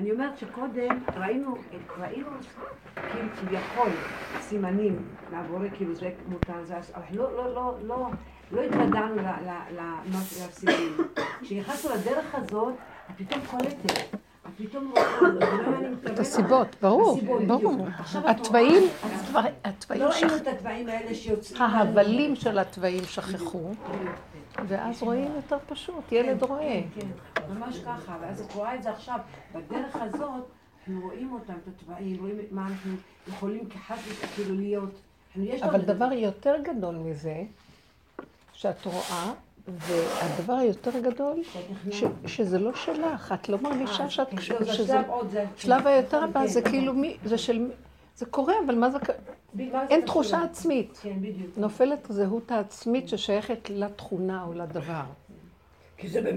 אני אומרת שקודם ראינו, ראינו כאילו כביכול סימנים לבורא, כאילו זה מותר, זה אסור, לא, לא, לא, לא, לא התוודענו לסימנים. כשנכנסנו לדרך הזאת, את פתאום קולטת. את הסיבות, ברור, ברור. התוואים, התוואים, לא ראינו את התוואים האלה שיוצאים. ההבלים של התוואים שכחו, ואז רואים יותר פשוט, ילד רואה. כן, כן, ממש ככה, ואז את רואה את זה עכשיו, בדרך הזאת, אנחנו רואים אותם, את התוואים, רואים מה אנחנו יכולים כחס כאילו להיות. אבל דבר יותר גדול מזה, שאת רואה, והדבר היותר גדול, שזה לא שלך, את לא מרגישה אה, שאת קשורה, שזה... שלב היותר הבא זה כאילו מי, זה של... זה קורה, אבל מה זה... אין תחושה עצמית. כן. נופלת הזהות העצמית ששייכת לתכונה או לדבר.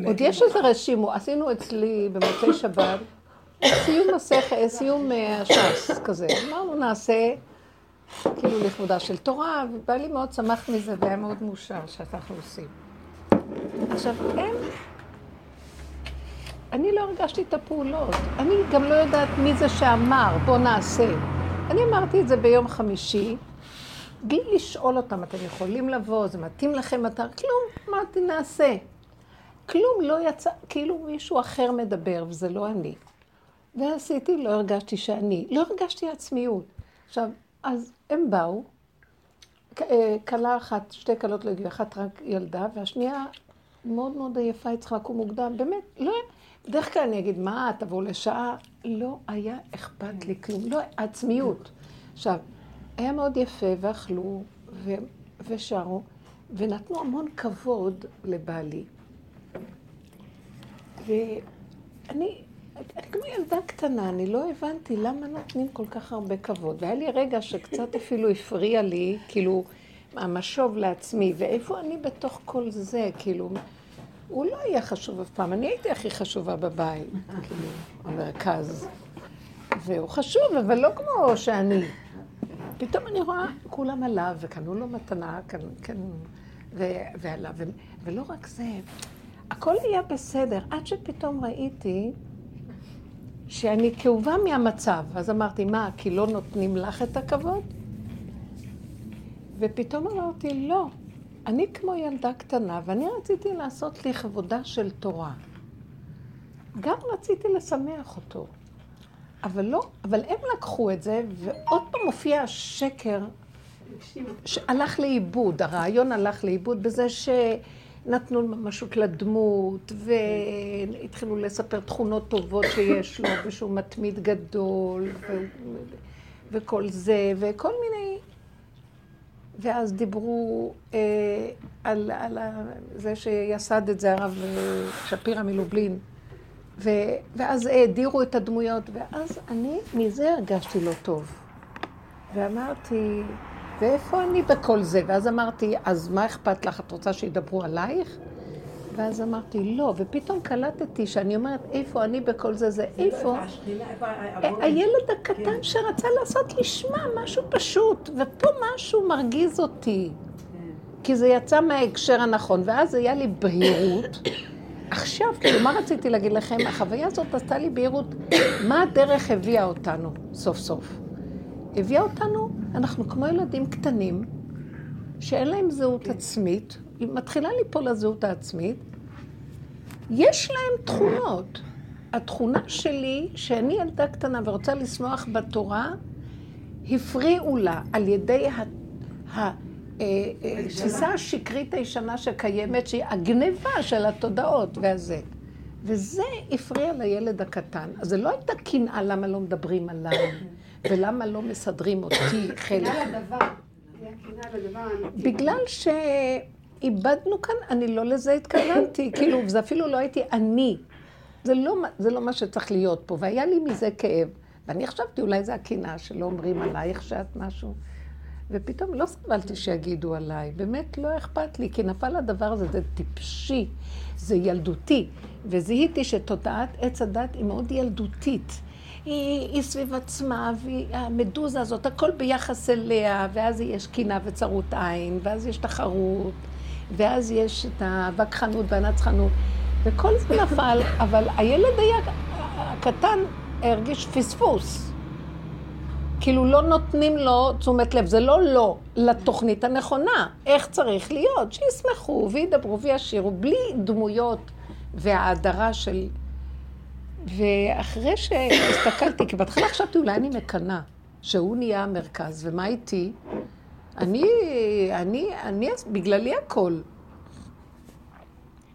עוד יש איזה רשימו, עשינו אצלי במוצאי שבת, סיום מסכת, סיום אה, הש"ס כזה. אמרנו נעשה כאילו לכבודה של תורה, ובעלי מאוד שמח מזה והיה מאוד מאושר שאנחנו עושים. עכשיו, הם... אני לא הרגשתי את הפעולות. אני גם לא יודעת מי זה שאמר, בוא נעשה. אני אמרתי את זה ביום חמישי, בלי לשאול אותם, אתם יכולים לבוא, זה מתאים לכם אתר, כלום, אמרתי, נעשה. כלום לא יצא, כאילו מישהו אחר מדבר, וזה לא אני. ועשיתי, לא הרגשתי שאני, לא הרגשתי עצמיות. עכשיו, אז הם באו, אה, כלה אחת, שתי כלות לא הגיעו, אחת רק ילדה, והשנייה מאוד מאוד עייפה, היא צריכה לקום מוקדם, באמת, לא, בדרך כלל אני אגיד, מה, תבואו לשעה, לא היה אכפת לי כלום, לא, עצמיות. עכשיו, היה מאוד יפה, ואכלו, ושרו, ונתנו המון כבוד לבעלי. ואני, אני כמו ילדה קטנה, אני לא הבנתי למה נותנים כל כך הרבה כבוד. והיה לי רגע שקצת אפילו הפריע לי, כאילו, המשוב לעצמי, ואיפה אני בתוך כל זה, כאילו, הוא לא היה חשוב אף פעם, אני הייתי הכי חשובה בבית, כאילו, המרכז. והוא חשוב, אבל לא כמו שאני. פתאום אני רואה, כולם עליו, וקנו לו מתנה, כן, כן, ועליו, ולא רק זה, הכל היה בסדר, עד שפתאום ראיתי שאני כאובה מהמצב. אז אמרתי, מה, כי לא נותנים לך את הכבוד? ופתאום אמרתי, לא, אני כמו ילדה קטנה, ואני רציתי לעשות לכבודה של תורה. גם רציתי לשמח אותו. אבל לא, אבל הם לקחו את זה, ועוד פעם מופיע השקר שהלך לאיבוד, הרעיון הלך לאיבוד בזה שנתנו ממשות לדמות, והתחילו לספר תכונות טובות שיש לו, ושהוא מתמיד גדול, ו... וכל זה, וכל מיני ואז דיברו אה, על, על זה שיסד את זה הרב אה, שפירא מלובלין, ו, ואז האדירו את הדמויות, ואז אני מזה הרגשתי לא טוב. ואמרתי, ואיפה אני בכל זה? ואז אמרתי, אז מה אכפת לך? את רוצה שידברו עלייך? ואז אמרתי, לא, ופתאום קלטתי שאני אומרת, איפה אני בכל זה, זה איפה? הילד הקטן שרצה לעשות לשמה משהו פשוט, ופה משהו מרגיז אותי. כי זה יצא מההקשר הנכון, ואז היה לי בהירות. עכשיו, כאילו, מה רציתי להגיד לכם? החוויה הזאת עשתה לי בהירות, מה הדרך הביאה אותנו סוף סוף? הביאה אותנו, אנחנו כמו ילדים קטנים, שאין להם זהות עצמית, היא מתחילה ליפול לזהות העצמית, יש להם תכונות. התכונה שלי, שאני ילדה קטנה ורוצה לשמוח בתורה, הפריעו לה על ידי התפיסה אה, אה, השקרית הישנה שקיימת, שהיא הגניבה של התודעות והזה. וזה הפריע לילד הקטן. אז זה לא הייתה קנאה למה לא מדברים עליי, ולמה לא מסדרים אותי חלק. בגלל ש... איבדנו כאן, אני לא לזה התכוונתי, כאילו, זה אפילו לא הייתי אני. זה לא, זה לא מה שצריך להיות פה, והיה לי מזה כאב. ואני חשבתי, אולי זה הקנאה שלא אומרים עלייך שאת משהו. ופתאום לא סבלתי שיגידו עליי, באמת לא אכפת לי, כי נפל הדבר הזה, זה טיפשי, זה ילדותי. וזיהיתי שתודעת עץ הדת היא מאוד ילדותית. היא, היא סביב עצמה, והמדוזה הזאת, הכל ביחס אליה, ואז יש קינה וצרות עין, ואז יש תחרות, ואז יש את הווכחנות והנצחנות, וכל זה נפל, אבל הילד היה הקטן, הרגיש פספוס. כאילו לא נותנים לו תשומת לב, זה לא לא לתוכנית הנכונה, איך צריך להיות, שישמחו וידברו וישירו, בלי דמויות והאדרה של... ואחרי שהסתכלתי, כי בהתחלה חשבתי אולי אני מקנאה, שהוא נהיה המרכז, ומה איתי? אני, אני, אני, בגללי הכל.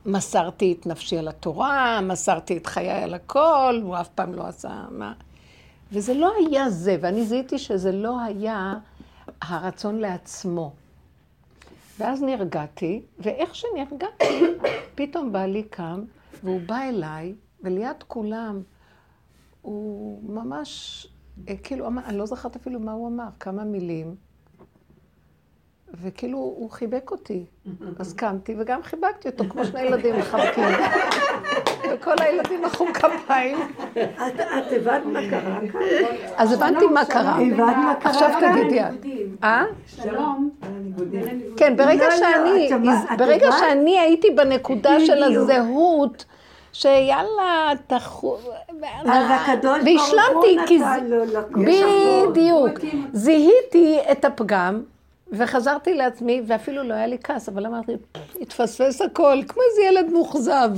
מסרתי את נפשי על התורה, מסרתי את חיי על הכל, הוא אף פעם לא עשה מה. וזה לא היה זה, ואני זיהיתי שזה לא היה הרצון לעצמו. ואז נרגעתי, ואיך שנרגעתי, פתאום בעלי קם, והוא בא אליי, וליד כולם, הוא ממש, אה, כאילו, אני לא זוכרת אפילו מה הוא אמר, כמה מילים. וכאילו, הוא חיבק אותי. אז קמתי וגם חיבקתי אותו, כמו שני ילדים מחבקים. וכל הילדים מחאו כפיים. את הבנת מה קרה כאן? אז הבנתי מה קרה. הבנת מה קרה עכשיו תגידי את. אה? שלום. כן, ברגע לא, לא, שאני, הייתי בנקודה של בדיוק. הזהות, שיאללה, תחו... אז הקדוש ברוך הוא נתן. לו לקום. בדיוק. זיהיתי את הפגם, וחזרתי לעצמי, ואפילו לא היה לי כעס, אבל אמרתי, התפספס הכל, כמו איזה ילד מאוכזב.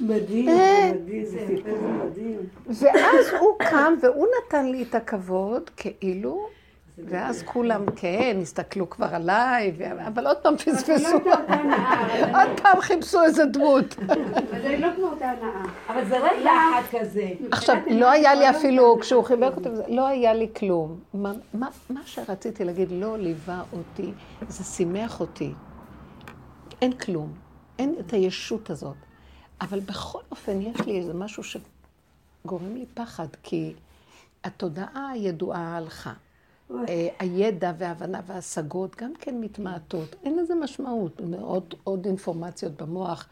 מדהים, אה. מדהים, זה סיפור מדהים. ואז הוא קם, והוא נתן לי את הכבוד, כאילו, ואז כולם, כן, הסתכלו כבר עליי, אבל עוד פעם פספסו. עוד פעם חיפשו איזה דמות. אבל זה לא כמו אותה הנאה. אבל זה רגע אחד כזה. עכשיו, לא היה לי אפילו, כשהוא חיבק אותי, לא היה לי כלום. מה שרציתי להגיד, לא ליווה אותי, זה שימח אותי. אין כלום. אין את הישות הזאת. אבל בכל אופן, יש לי איזה משהו שגורם לי פחד, כי התודעה הידועה הלכה. אה, הידע וההבנה וההשגות גם כן מתמעטות. אין לזה משמעות. עוד, עוד אינפורמציות במוח,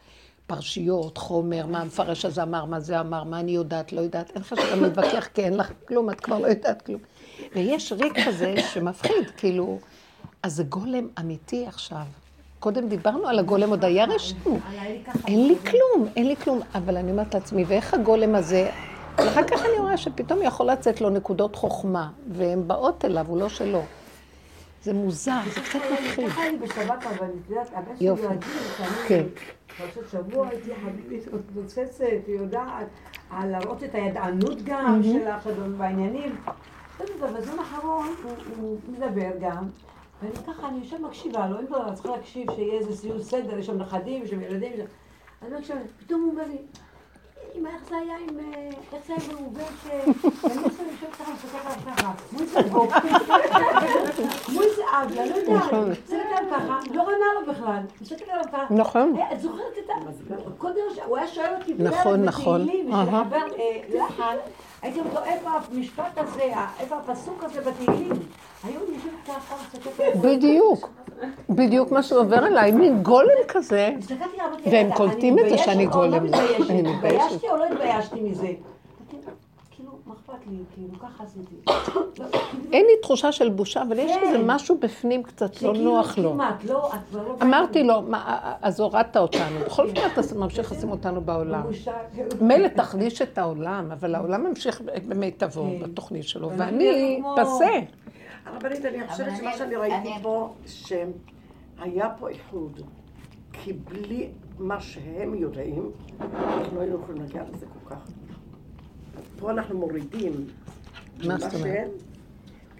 פרשיות, חומר, מה המפרש הזה אמר, מה זה אמר, מה אני יודעת, לא יודעת. אין לך שאתה מתווכח, כי אין לך כלום, את כבר לא יודעת כלום. ויש ריק כזה שמפחיד, כאילו, אז זה גולם אמיתי עכשיו. קודם דיברנו על הגולם, עוד היה רשום. אין לי כלום, אין לי כלום. אבל אני אומרת לעצמי, ואיך הגולם הזה... ואחר כך אני רואה שפתאום יכול לצאת לו נקודות חוכמה, והן באות אליו, הוא לא שלו. זה מוזר, זה קצת מפחיד. ככה אני בשבת, אבל את יודעת, הבן שלי. רגיל, שאני כן. פרשת שבוע הייתי חגיגית מתבוססת, היא יודעת, על להראות את הידענות גם שלך בעניינים. טוב, ובזמן האחרון הוא- מדבר גם, ואני ככה, אני יושב מקשיבה לו, אין ברירה, אני צריכה להקשיב שיהיה איזה סיום סדר, יש שם נכדים, יש שם ילדים, אני מקשיבה, פתאום הוא אומר לי, אמא, איך זה היה עם, אה, איך זה היה עם ראובן ש... עושה לי ככה, מסתכלת עליו ככה, כמו איזה אב, אני לא יודעת, נכון. מסתכלת עליו ככה, לא ענה לו בכלל, מסתכלת עליו ככה. נכון. אה, את זוכרת את ה... קודם הוא היה שואל אותי, נכון, נכון. בתהילים, אהה. בשביל לחבר אה, לחן, הייתי אומרת לו, איפה המשפט הזה, איפה הפסוק הזה בתהילים? אני יושבת ככה. בדיוק. בדיוק מה שעובר עליי, מין גולם כזה. והם קולטים את זה שאני גולם. אני מתביישת. התביישתי או לא התביישתי מזה? כאילו? כאילו, כאילו, אין לי תחושה של בושה, אבל יש כן. איזה משהו בפנים קצת לא שכאילו נוח לו. לא, לא... אמרתי לו, "מה, אז הורדת אותנו. בכל זאת אתה ממשיך לשים אותנו בעולם. כאילו. מילא תחליש את העולם, אבל העולם ממשיך במיטבו כן. בתוכנית שלו, ואני פסה. הרבנית, אני חושבת שמה אני- שאני ראיתי פה, שהיה פה איחוד. כי בלי מה שהם יודעים, אנחנו לא היינו יכולים להגיע לזה כל כך. פה אנחנו מורידים. מה? שהם-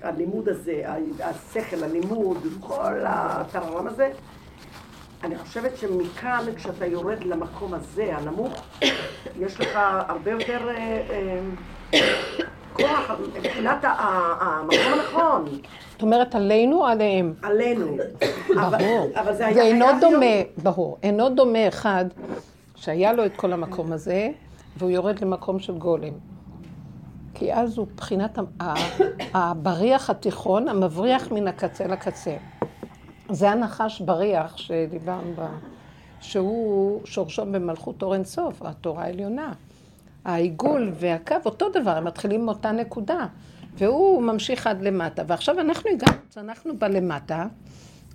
הלימוד הזה, השכל, הלימוד, כל הטררם הזה. אני חושבת שמכאן, כשאתה יורד למקום הזה, הנמוך, יש לך הרבה יותר אה, אה, כוח מבחינת המקום הנכון, זאת אומרת, עלינו או עליהם? עלינו. ברור. אבל זה היה זה אינו דומה, ברור, אינו דומה אחד שהיה לו את כל המקום הזה, והוא יורד למקום של גולם. כי אז הוא בחינת הבריח התיכון, המבריח מן הקצה לקצה. זה הנחש בריח שדיברנו בה, שהוא שורשו במלכות אור אינסוף, התורה העליונה. העיגול והקו אותו דבר, הם מתחילים מאותה נקודה. והוא ממשיך עד למטה. ועכשיו אנחנו הגענו, צנחנו בלמטה,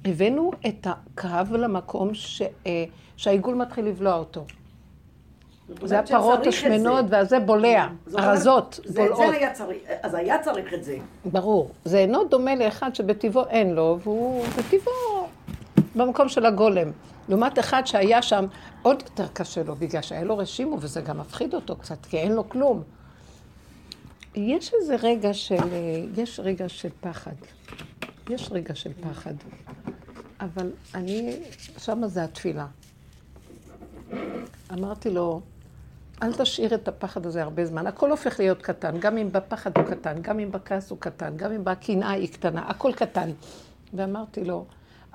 הבאנו את הקו למקום ש, אה, שהעיגול מתחיל לבלוע אותו. זה הפרות השמנות זה. והזה בולע, אומרת, הרזות, בולעות. זה היה צריך, אז היה צריך את זה. ברור. זה אינו דומה לאחד שבטבעו אין לו, והוא בטבעו במקום של הגולם. לעומת אחד שהיה שם, עוד יותר קשה לו, בגלל שהיה לו רשימו, וזה גם מפחיד אותו קצת, כי אין לו כלום. יש איזה רגע של, אה, יש רגע של פחד. יש רגע של פחד. אבל אני, שמה זה התפילה. אמרתי לו, אל תשאיר את הפחד הזה הרבה זמן. הכל הופך להיות קטן, גם אם בפחד הוא קטן, גם אם בכעס הוא קטן, גם אם בקנאה היא קטנה, הכל קטן. ואמרתי לו,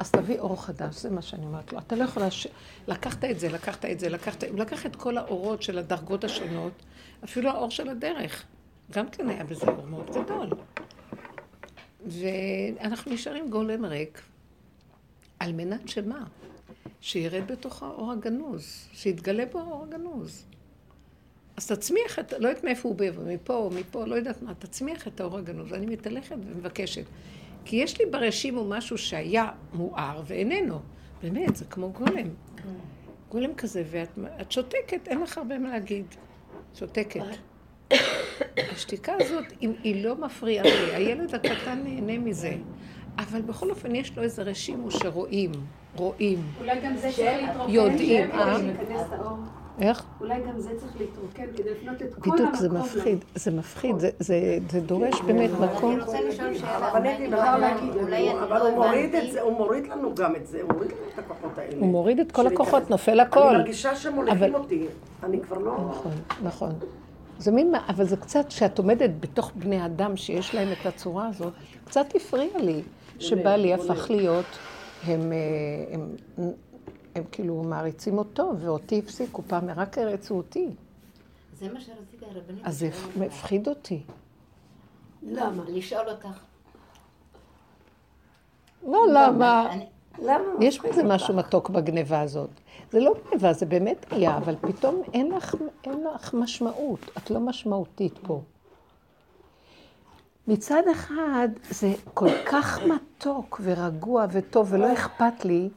אז תביא אור חדש, זה מה שאני אומרת לו. אתה לא יכול לש... לקחת את זה, לקחת את זה, לקחת... הוא לקח את כל האורות של הדרגות השונות, אפילו האור של הדרך. גם כן היה בזה אור מאוד גדול. ואנחנו נשארים גולם ריק, על מנת שמה? שירד בתוך האור הגנוז, שיתגלה בו האור הגנוז. אז תצמיח את, לא יודעת מאיפה הוא בא, מפה או מפה, לא יודעת מה, תצמיח את האור הגנוז. אני מתהלכת ומבקשת. כי יש לי ברשימו משהו שהיה מואר ואיננו. באמת, זה כמו גולם. גולם כזה, ואת את שותקת, אין לך הרבה מה להגיד. שותקת. השתיקה הזאת, אם היא לא מפריעה לי, הילד הקטן נהנה מזה. אבל בכל אופן יש לו איזה רשימו שרואים, רואים. אולי גם זה צריך להתרוקן. יודעים, כדי אה? איך? אולי גם זה צריך להתרוקן כדי לפנות את כל המקום. בדיוק, זה מפחיד, זה מפחיד, זה- זה זה דורש באמת מקום. אני רוצה לשאול שאלה, להגיד, אולי אני אבל לא הוא מוריד את. זה, הוא מוריד לנו גם את זה, הוא מוריד לנו את הכוחות האלה. הוא מוריד את כל הכוחות. נופל הכל. אני מרגישה שמוליכים אותי, אני כבר לא... נכון, נכון. זה מין, מה- אבל זה קצת, כשאת עומדת בתוך בני אדם שיש להם את הצורה הזאת, קצת הפריע לי, שבעלי הפך להיות, הם, אה, הם, כאילו מעריצים אותו, ואותי הפסיקו, פעם רק הרצו אותי. זה מה שרציתי הרבנית. אז זה. מפחיד אותי. למה? לשאול אותך. לא, למה? למה? יש בזה משהו מתוק בגניבה הזאת. זה לא גניבה, זה באמת היה, אבל פתאום אין לך, אין לך משמעות. את לא משמעותית פה. מצד אחד, זה כל כך מתוק ורגוע וטוב ולא אכפת לי.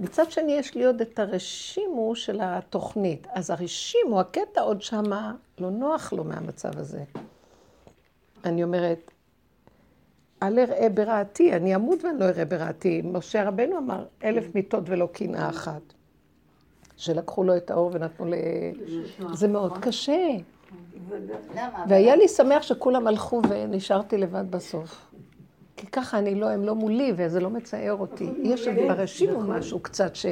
מצד שני, יש לי עוד את הרשימו של התוכנית. אז הרשימו, הקטע עוד שמה, לא נוח לו מהמצב הזה. אני אומרת, אל אראה ברעתי, אני אמות ואני לא אראה ברעתי. משה רבנו אמר, אלף מיטות ולא קנאה אחת. שלקחו לו את האור ונתנו ל... זה מאוד קשה. והיה לי שמח שכולם הלכו ונשארתי לבד בסוף. כי ככה אני לא, הם לא מולי, וזה לא מצער אותי. יש עוד ברשימו משהו קצת ש...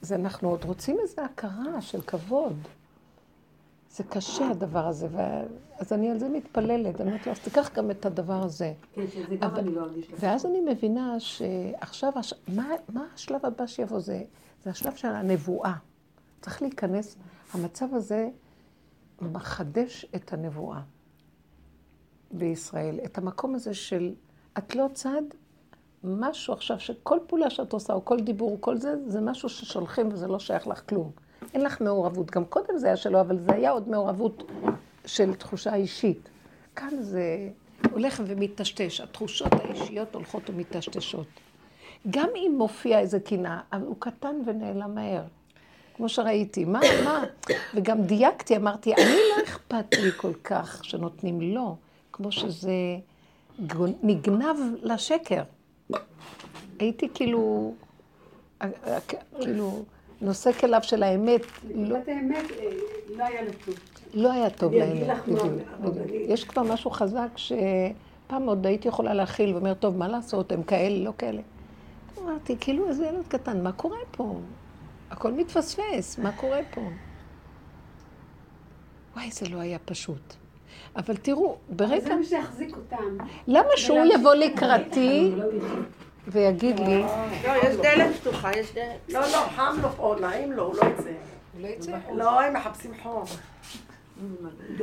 זה אנחנו עוד רוצים איזו הכרה של כבוד. זה קשה הדבר הזה, ו... אז אני על זה מתפללת. אני אומרת לו, אז תיקח גם את הדבר הזה. כן, שזה גם אני לא ארגיש לך. ואז אני מבינה שעכשיו, הש... מה, מה השלב הבא שיבוא? זה, זה השלב של הנבואה. צריך להיכנס, המצב הזה מחדש את הנבואה בישראל. את המקום הזה של, את לא צד, משהו עכשיו, שכל פעולה שאת עושה, או כל דיבור, כל זה, זה משהו ששולחים וזה לא שייך לך כלום. אין לך מעורבות. גם קודם זה היה שלו, אבל זה היה עוד מעורבות של תחושה אישית. כאן זה הולך ומטשטש, התחושות האישיות הולכות ומטשטשות. גם אם מופיע איזה קנאה, אבל הוא קטן ונעלם מהר. כמו שראיתי, מה, מה? וגם דייקתי, אמרתי, אני לא אכפת לי כל כך שנותנים לו, כמו שזה נגנב לשקר. הייתי כאילו, כאילו, נושא כליו של האמת, את האמת, אה, לא היה לו טוב. לא היה טוב לאמת, בדיוק. יש כבר משהו חזק שפעם עוד הייתי יכולה להכיל ואומר, טוב, מה לעשות, הם כאלה, לא כאלה. אמרתי, כאילו איזה ילד קטן, מה קורה פה? הכל מתפספס, מה קורה פה? וואי, זה לא היה פשוט. אבל תראו, ברגע... זה מה שהחזיק אותם. למה שהוא יבוא לקראתי ויגיד לי, לא, יש דלת פתוחה, יש דלת. לא, לא, חם לו פה, נעים לו, הוא לא יצא. לא יצא? לא, הם מחפשים חום.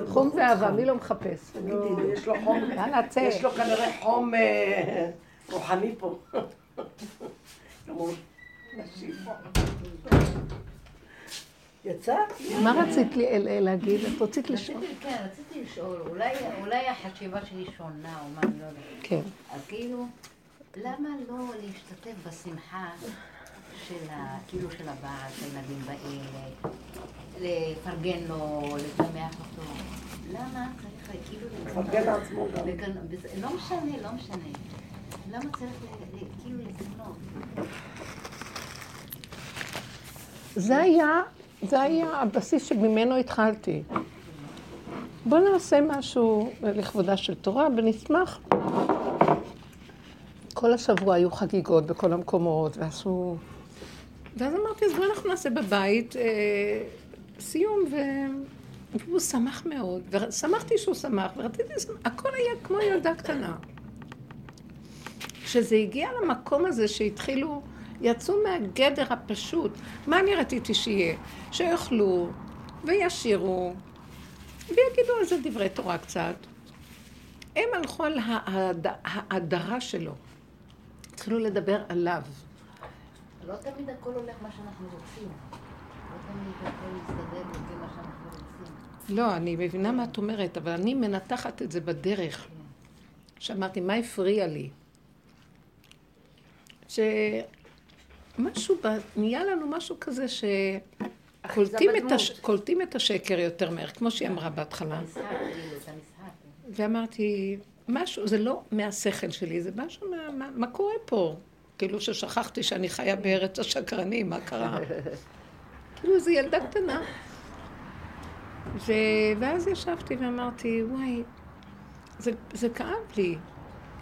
חום ואהבה, מי לא מחפש? לא, יש לו חום, יאללה, צא. יש לו כנראה חום אה, רוחני פה. גם הוא נשי פה. יצא? מה רצית להגיד? את רצית לשאול? כן, רציתי לשאול, אולי, החשיבה שלי שונה, או מה, אני לא יודעת. כן. אז כאילו, למה לא להשתתף בשמחה של ה... כאילו של הבעל, שהילדים באים, ל- לפרגן לו, לשמח אותו. למה צריך כאילו... מפרגן לעצמו גם. לא משנה, לא משנה. למה צריך כאילו לזכנות? זה היה, זה היה הבסיס שממנו התחלתי. בוא נעשה משהו לכבודה של תורה ונשמח. כל השבוע היו חגיגות בכל המקומות, ועשו... ואז אמרתי, אז בואו אנחנו נעשה בבית אה, סיום, ו... והוא שמח מאוד, ושמחתי שהוא שמח, ורציתי, לשמח. הכל היה כמו ילדה קטנה. כשזה הגיע למקום הזה שהתחילו, יצאו מהגדר הפשוט, מה אני רציתי שיהיה? שיאכלו וישירו ויגידו על זה דברי תורה קצת. הם הלכו על ההד- ההדרה שלו. התחילו לדבר עליו. לא תמיד הכל הולך מה שאנחנו רוצים. לא תמיד הכל מסתדר לפי מה שאנחנו רוצים. לא, אני מבינה מה את אומרת, אבל אני מנתחת את זה בדרך. שאמרתי, מה הפריע לי? ב- נהיה לנו משהו כזה שקולטים את, הש... קולטים את השקר יותר מהר, כמו שהיא אמרה בהתחלה. המשחק. ואמרתי, משהו, זה לא מהשכל שלי, זה משהו מה, מה, מה קורה פה? כאילו ששכחתי שאני חיה בארץ השקרנים, מה קרה? כאילו איזו ילדה קטנה. ו... ואז ישבתי ואמרתי, וואי, זה, זה כאב לי.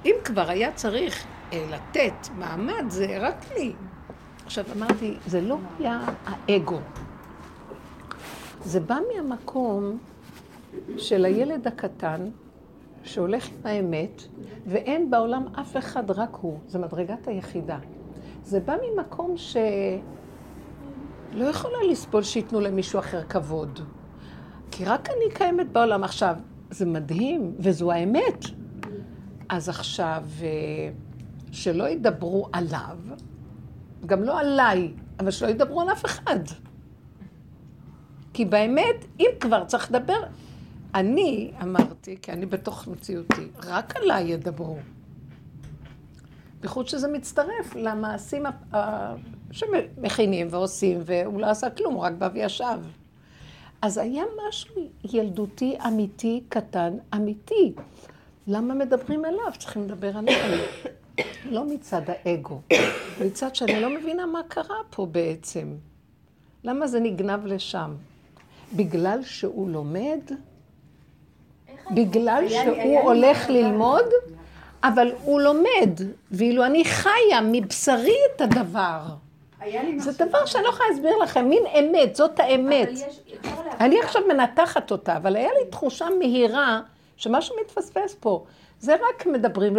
אם כבר היה צריך אה, לתת מעמד, זה רק לי. עכשיו אמרתי, זה לא היה האגו. זה בא מהמקום של הילד הקטן שהולך עם האמת, ואין בעולם אף אחד, רק הוא. זה מדרגת היחידה. זה בא ממקום שלא יכולה לסבול שייתנו למישהו אחר כבוד. כי רק אני קיימת בעולם. עכשיו, זה מדהים, וזו האמת. אז עכשיו, אה, שלא ידברו עליו, גם לא עליי, אבל שלא ידברו על אף אחד. כי באמת, אם כבר צריך לדבר, אני אמרתי, כי אני בתוך מציאותי, רק עליי ידברו. בייחוד שזה מצטרף למעשים שמכינים ועושים, והוא לא עשה כלום, הוא רק בא וישב. אז היה משהו ילדותי, אמיתי, קטן, אמיתי. למה מדברים אליו? צריכים לדבר עליו. לא מצד האגו, מצד שאני לא מבינה מה קרה פה בעצם. למה זה נגנב לשם? בגלל שהוא לומד? בגלל שהוא הולך ללמוד? אבל הוא לומד, ואילו אני חיה מבשרי את הדבר. זה דבר שאני לא יכולה להסביר לכם, מין אמת, זאת האמת. אני עכשיו מנתחת אותה, אבל היה לי תחושה מהירה שמשהו מתפספס פה. זה רק מדברים,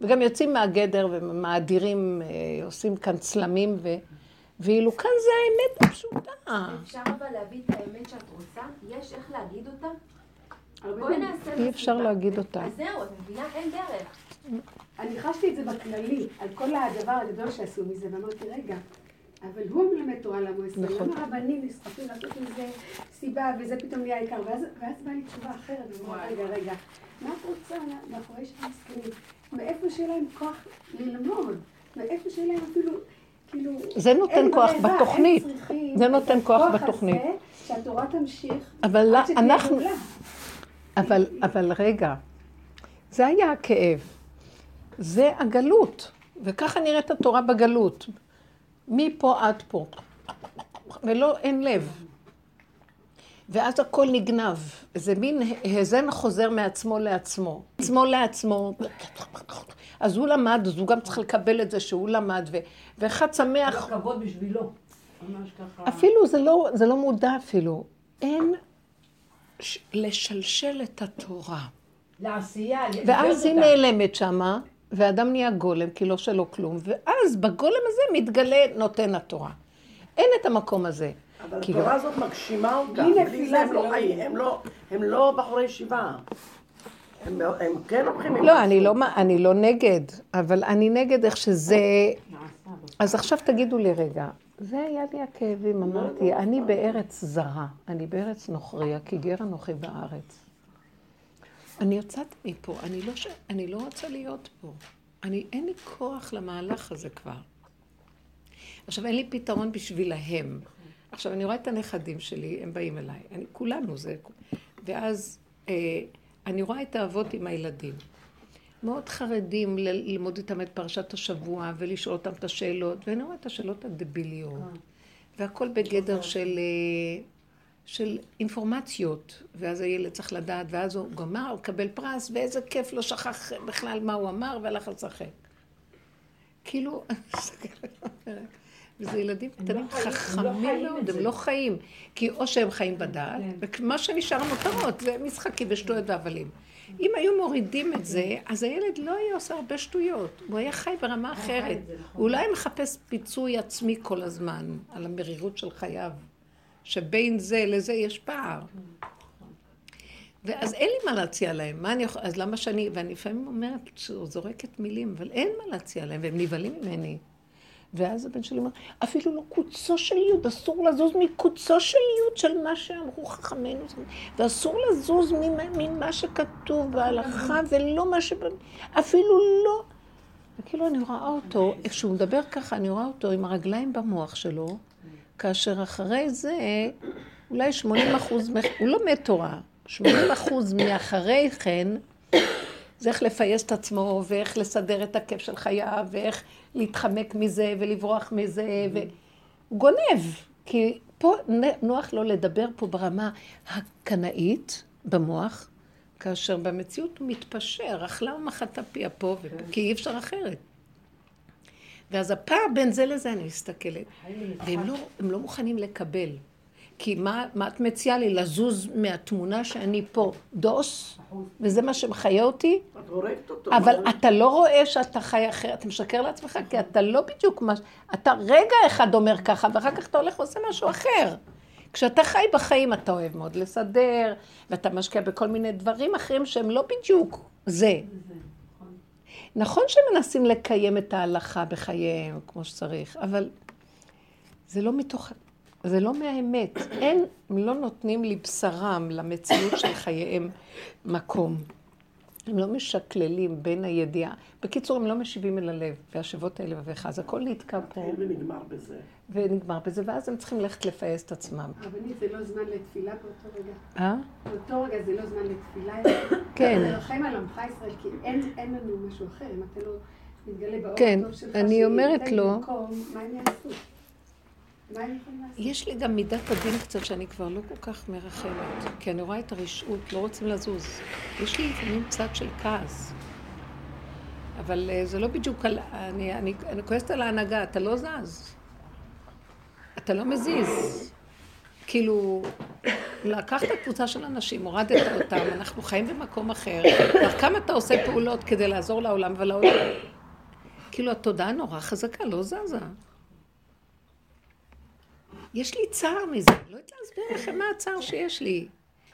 וגם יוצאים מהגדר ומאדירים, אה, עושים כאן צלמים, ו... ואילו כאן זה האמת הפשוטה. אפשר אבל להביא את האמת שאת רוצה? יש איך להגיד אותה? בואי נעשה אי אפשר. להגיד אותה. אז זהו, את מבינה? אין דרך. אני חשתי את זה בכללי, על כל הדבר הגדול שעשו מזה, ואמרתי, רגע, אבל הוא מלמד תורה לעמו ישראל, נכון. למה רבנים נסחפים לעשות מזה סיבה, וזה פתאום נהיה העיקר, ואז, ואז באה לי תשובה אחרת, ואמרה, רגע, רגע, מה את רוצה מאחורי של המסכנים? מאיפה שיהיה להם כוח ללמוד? מאיפה שיהיה להם אפילו, כאילו... זה נותן כוח ברירה, בתוכנית. זה נותן כוח בתוכנית. שהתורה תמשיך, אבל עד שתהיה אנחנו... אבל, אבל רגע, זה היה הכאב. זה הגלות, וככה נראית התורה בגלות. מפה עד פה. ולא, אין לב. ואז הכל נגנב. זה מין האזן חוזר מעצמו לעצמו. עצמו לעצמו. אז הוא למד, אז הוא גם צריך לקבל את זה שהוא למד, ו- ואחד שמח. לא כבוד בשבילו. אפילו זה לא, זה לא מודע אפילו. אין ש- לשלשל את התורה. לעשייה. ואז היא. נעלמת שמה, ואדם נהיה גולם, כי לא שלו כלום, ואז בגולם הזה מתגלה נותן התורה. אין את המקום הזה. אבל כאילו- התורה הזאת מגשימה אותם. בלי בלי נפילה הם לא לא חיים, יהיה. הם לא- הם לא בחורי ישיבה. הם הם כן לוקחים... לא. אני לא, אני לא נגד, אבל אני נגד איך שזה... אז עכשיו תגידו לי רגע, זה היה לי הכאבים, אמרתי, אני בארץ זרה, אני בארץ נוכריה, כי גר אנוכי בארץ. אני יוצאת מפה, אני לא, ש... אני לא רוצה להיות פה. אני, אין לי כוח למהלך הזה כבר. עכשיו, אין לי פתרון בשבילהם. עכשיו, אני רואה את הנכדים שלי, הם באים אליי. אני, כולנו זה... ואז אה, אני רואה את האבות עם הילדים. מאוד חרדים ללמוד איתם את פרשת השבוע ולשאול אותם את השאלות, ואני רואה את השאלות הדביליות. והכל בגדר של, אה, של אינפורמציות, ואז הילד צריך לדעת, ואז הוא גמר, הוא מקבל פרס, ואיזה כיף, לא שכח בכלל מה הוא אמר, והלך לשחק. כאילו, וזה ילדים קטנים הם לא חכמים מאוד, הם. לא חיים. כי או שהם חיים בדעת, כן. ומה שנשאר מותרות זה משחקים ושטויות והבלים. אם היו מורידים את זה, אז הילד לא היה עושה הרבה שטויות. הוא היה חי ברמה אחרת. נכון. הוא לא היה מחפש פיצוי עצמי כל הזמן על המרירות של חייו. שבין זה לזה יש פער. ואז אין לי מה להציע להם. מה אני יכול... אז למה שאני... ואני לפעמים אומרת, זורקת מילים, אבל אין מה להציע להם, והם נבהלים ממני. ואז הבן שלי אומר, אפילו לא קוצו של יוד, אסור לזוז מקוצו של יוד של מה שאמרו חכמינו, ואסור לזוז ממה, ממה שכתוב בהלכה, ולא מה ש... אפילו לא. וכאילו אני רואה אותו, כשהוא מדבר ככה, אני רואה אותו עם הרגליים במוח שלו, כאשר אחרי זה, אולי 80 אחוז, הוא מת תורה, 80 אחוז מאחרי כן, זה איך לפייס את עצמו, ואיך לסדר את הכיף של חייו, ואיך להתחמק מזה, ולברוח מזה, והוא גונב. כי פה נוח לו לדבר פה ברמה הקנאית, במוח, כאשר במציאות הוא מתפשר, אכלה ומחתה פי אפו, כי אי אפשר אחרת. ואז הפער בין זה לזה, אני מסתכלת. והם לא, לא מוכנים לקבל. כי מה, מה את מציעה לי? לזוז מהתמונה שאני פה דוס, וזה מה שמחיה אותי? את הורגת אותו. אבל? אתה לא רואה שאתה חי אחרת, אתה משקר לעצמך, כי אתה לא בדיוק מה... אתה רגע אחד אומר ככה, ואחר כך אתה הולך ועושה משהו אחר. כשאתה חי בחיים, אתה אוהב מאוד לסדר, ואתה משקיע בכל מיני דברים אחרים שהם לא בדיוק זה. נכון שמנסים לקיים את ההלכה בחייהם כמו שצריך, אבל זה לא מתוך... זה לא מהאמת. אין, הם לא נותנים לבשרם, למציאות של חייהם, מקום. הם לא משקללים בין הידיעה. בקיצור, הם לא משיבים אל הלב, והשבות האלה ובך. אז הכל נתקע פה, ונגמר בזה. ונגמר בזה, ואז הם צריכים ללכת לפייס את עצמם. רבנית, זה לא זמן לתפילה באותו רגע. אה? באותו רגע זה לא זמן לתפילה. כן. לרחם על עמך ישראל, כי אין אין לנו משהו אחר. אם אתה לא מתגלה באור כן, אני אומרת לו- מקום, מה הם יעשו? מה הם יכולים לעשות? יש לי גם מידת הדין קצת שאני כבר לא כל כך מרחמת, כי אני רואה את הרשעות, לא רוצים לזוז. יש לי לפעמים צד של כעס. אבל אה, זה לא בדיוק על... אני, אני, אני כועסת על ההנהגה, אתה לא זז. אתה לא מזיז. כאילו, לקחת קבוצה של אנשים, הורדת אותם, אנחנו חיים במקום אחר, כמה אתה עושה פעולות כדי לעזור לעולם ולעולם. כאילו, התודעה נורא חזקה, לא זזה. יש לי צער מזה, לא יודעת להסביר לכם מה הצער שיש לי.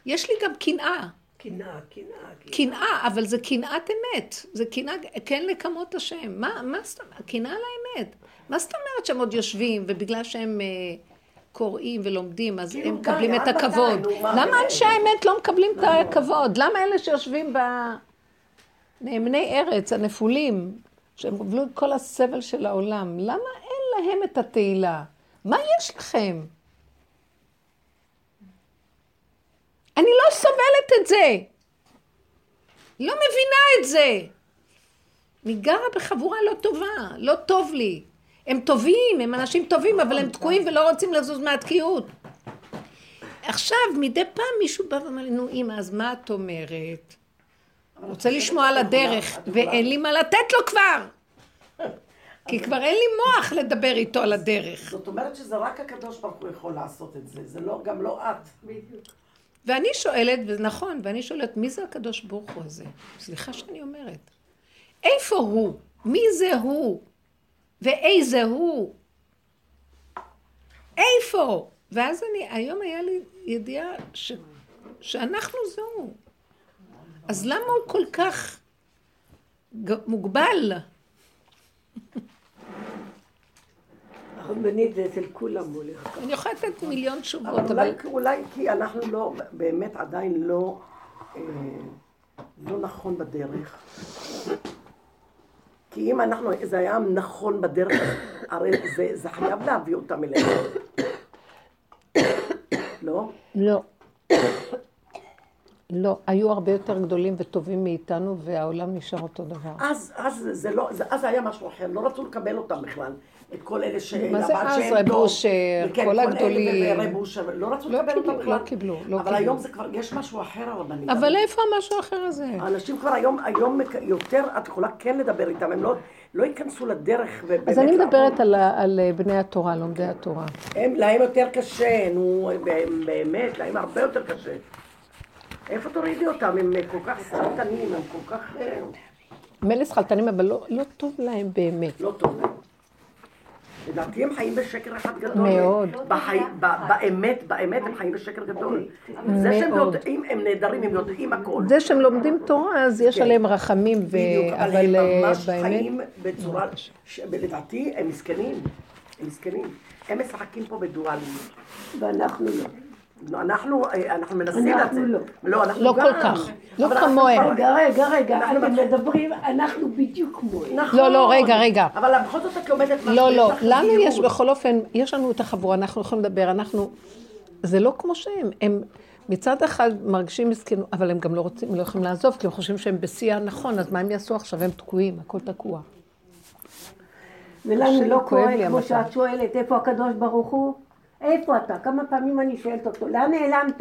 יש לי גם קנאה. קנאה, קנאה. קנאה, אבל זה קנאת אמת. זה קנאה, כן לקמות השם. מה, מה זאת אומרת? קנאה על האמת. מה זאת אומרת שהם עוד יושבים, ובגלל שהם אה, קוראים ולומדים, אז כאילו, הם מקבלים את? הכבוד. למה? אנשי האמת לא מקבלים את הכבוד? למה אלה שיושבים ב... נאמני ארץ, הנפולים, שהם גבלו את כל הסבל של העולם, למה אין להם את התהילה? מה יש לכם? אני לא סובלת את זה. לא מבינה את זה. אני גרה בחבורה לא טובה, לא טוב לי. הם טובים, הם אנשים טובים, אבל הם תקועים ולא רוצים לזוז מהתקיעות. עכשיו, מדי פעם מישהו בא ואומר לי, נו אמא, אז מה את אומרת? רוצה לשמוע על הדרך, ואין לי מה לתת לו כבר. כי כבר אין לי מוח לדבר איתו על הדרך. זאת אומרת שזה רק הקדוש ברוך הוא יכול לעשות את זה, זה לא, גם לא את. בדיוק. ואני שואלת, ונכון, ואני שואלת, מי זה הקדוש ברוך הוא הזה? סליחה שאני אומרת. איפה הוא? מי זה הוא? ואיזה הוא? איפה? ואז אני, היום היה לי ידיעה ש, שאנחנו זה הוא. אז למה הוא כל כך מוגבל? הרבנית זה אצל כולם הולך. אני יכולה לתת מיליון תשובות, אבל אולי, כי אנחנו לא, באמת עדיין לא, אה, לא נכון בדרך. כי אם אנחנו, זה היה נכון בדרך, הרי זה, זה חייב להביא אותם אלינו. לא? לא. לא, היו הרבה יותר גדולים וטובים מאיתנו, והעולם נשאר אותו דבר. אז, אז זה לא, זה, אז היה משהו אחר, לא רצו לקבל אותם בכלל. את כל אלה ש... מה זה אז? רב אושר, כן, כל אלה הגדולים. ורב אושר, לא רצו לא לקבל אותם בכלל. לא קיבלו, לא אבל. היום זה כבר, יש משהו אחר הרבנית. אבל איפה המשהו האחר הזה? האנשים כבר היום, היום יותר, את יכולה כן לדבר איתם, הם לא, לא ייכנסו לדרך. ובאמת אז אני. מדברת על, על אה, בני התורה, לומדי התורה. הם, להם יותר קשה, נו, באמת, להם הרבה יותר קשה. איפה תורידי אותם? הם כל כך סרטנים, הם כל כך... אה, מילא שכלתנים, אבל לא, לא טוב להם באמת. לא טוב להם. לדעתי הם חיים בשקר אחד גדול. מאוד. בחי... ב... באמת, באמת הם חיים בשקר גדול. זה שהם מאוד. יודעים, הם נהדרים, הם יודעים הכל. זה שהם לומדים תורה, אז יש כן. עליהם רחמים, ו... בדיוק, אבל הם אה, ממש באמת... חיים בצורה... לדעתי הם מסכנים. הם מסכנים. הם משחקים פה בדואליות. ואנחנו לא. לא, אנחנו, אה, אנחנו מנסים אנחנו לצאת. לא. לא, אנחנו לא גם. כל כך. לא כמוהם. רגע, רגע, רגע, אנחנו מדברים, אנחנו בדיוק כמוהם. נכון. לא, לא, רגע, רגע. אבל בכל זאת את לומדת משהו. לא, לא, לנו יש. בכל אופן, יש לנו את החבורה, אנחנו יכולים לדבר, אנחנו... זה לא כמו שהם, הם מצד אחד מרגישים מסכנות, אבל הם גם לא רוצים, לא יכולים לעזוב, כי הם חושבים שהם בשיא הנכון, אז מה הם יעשו עכשיו? הם תקועים, הכל תקוע. ולנו לא כואב כמו. שאת שואלת, איפה הקדוש ברוך הוא? איפה אתה? כמה פעמים אני שואלת אותו, לאן נעלמת?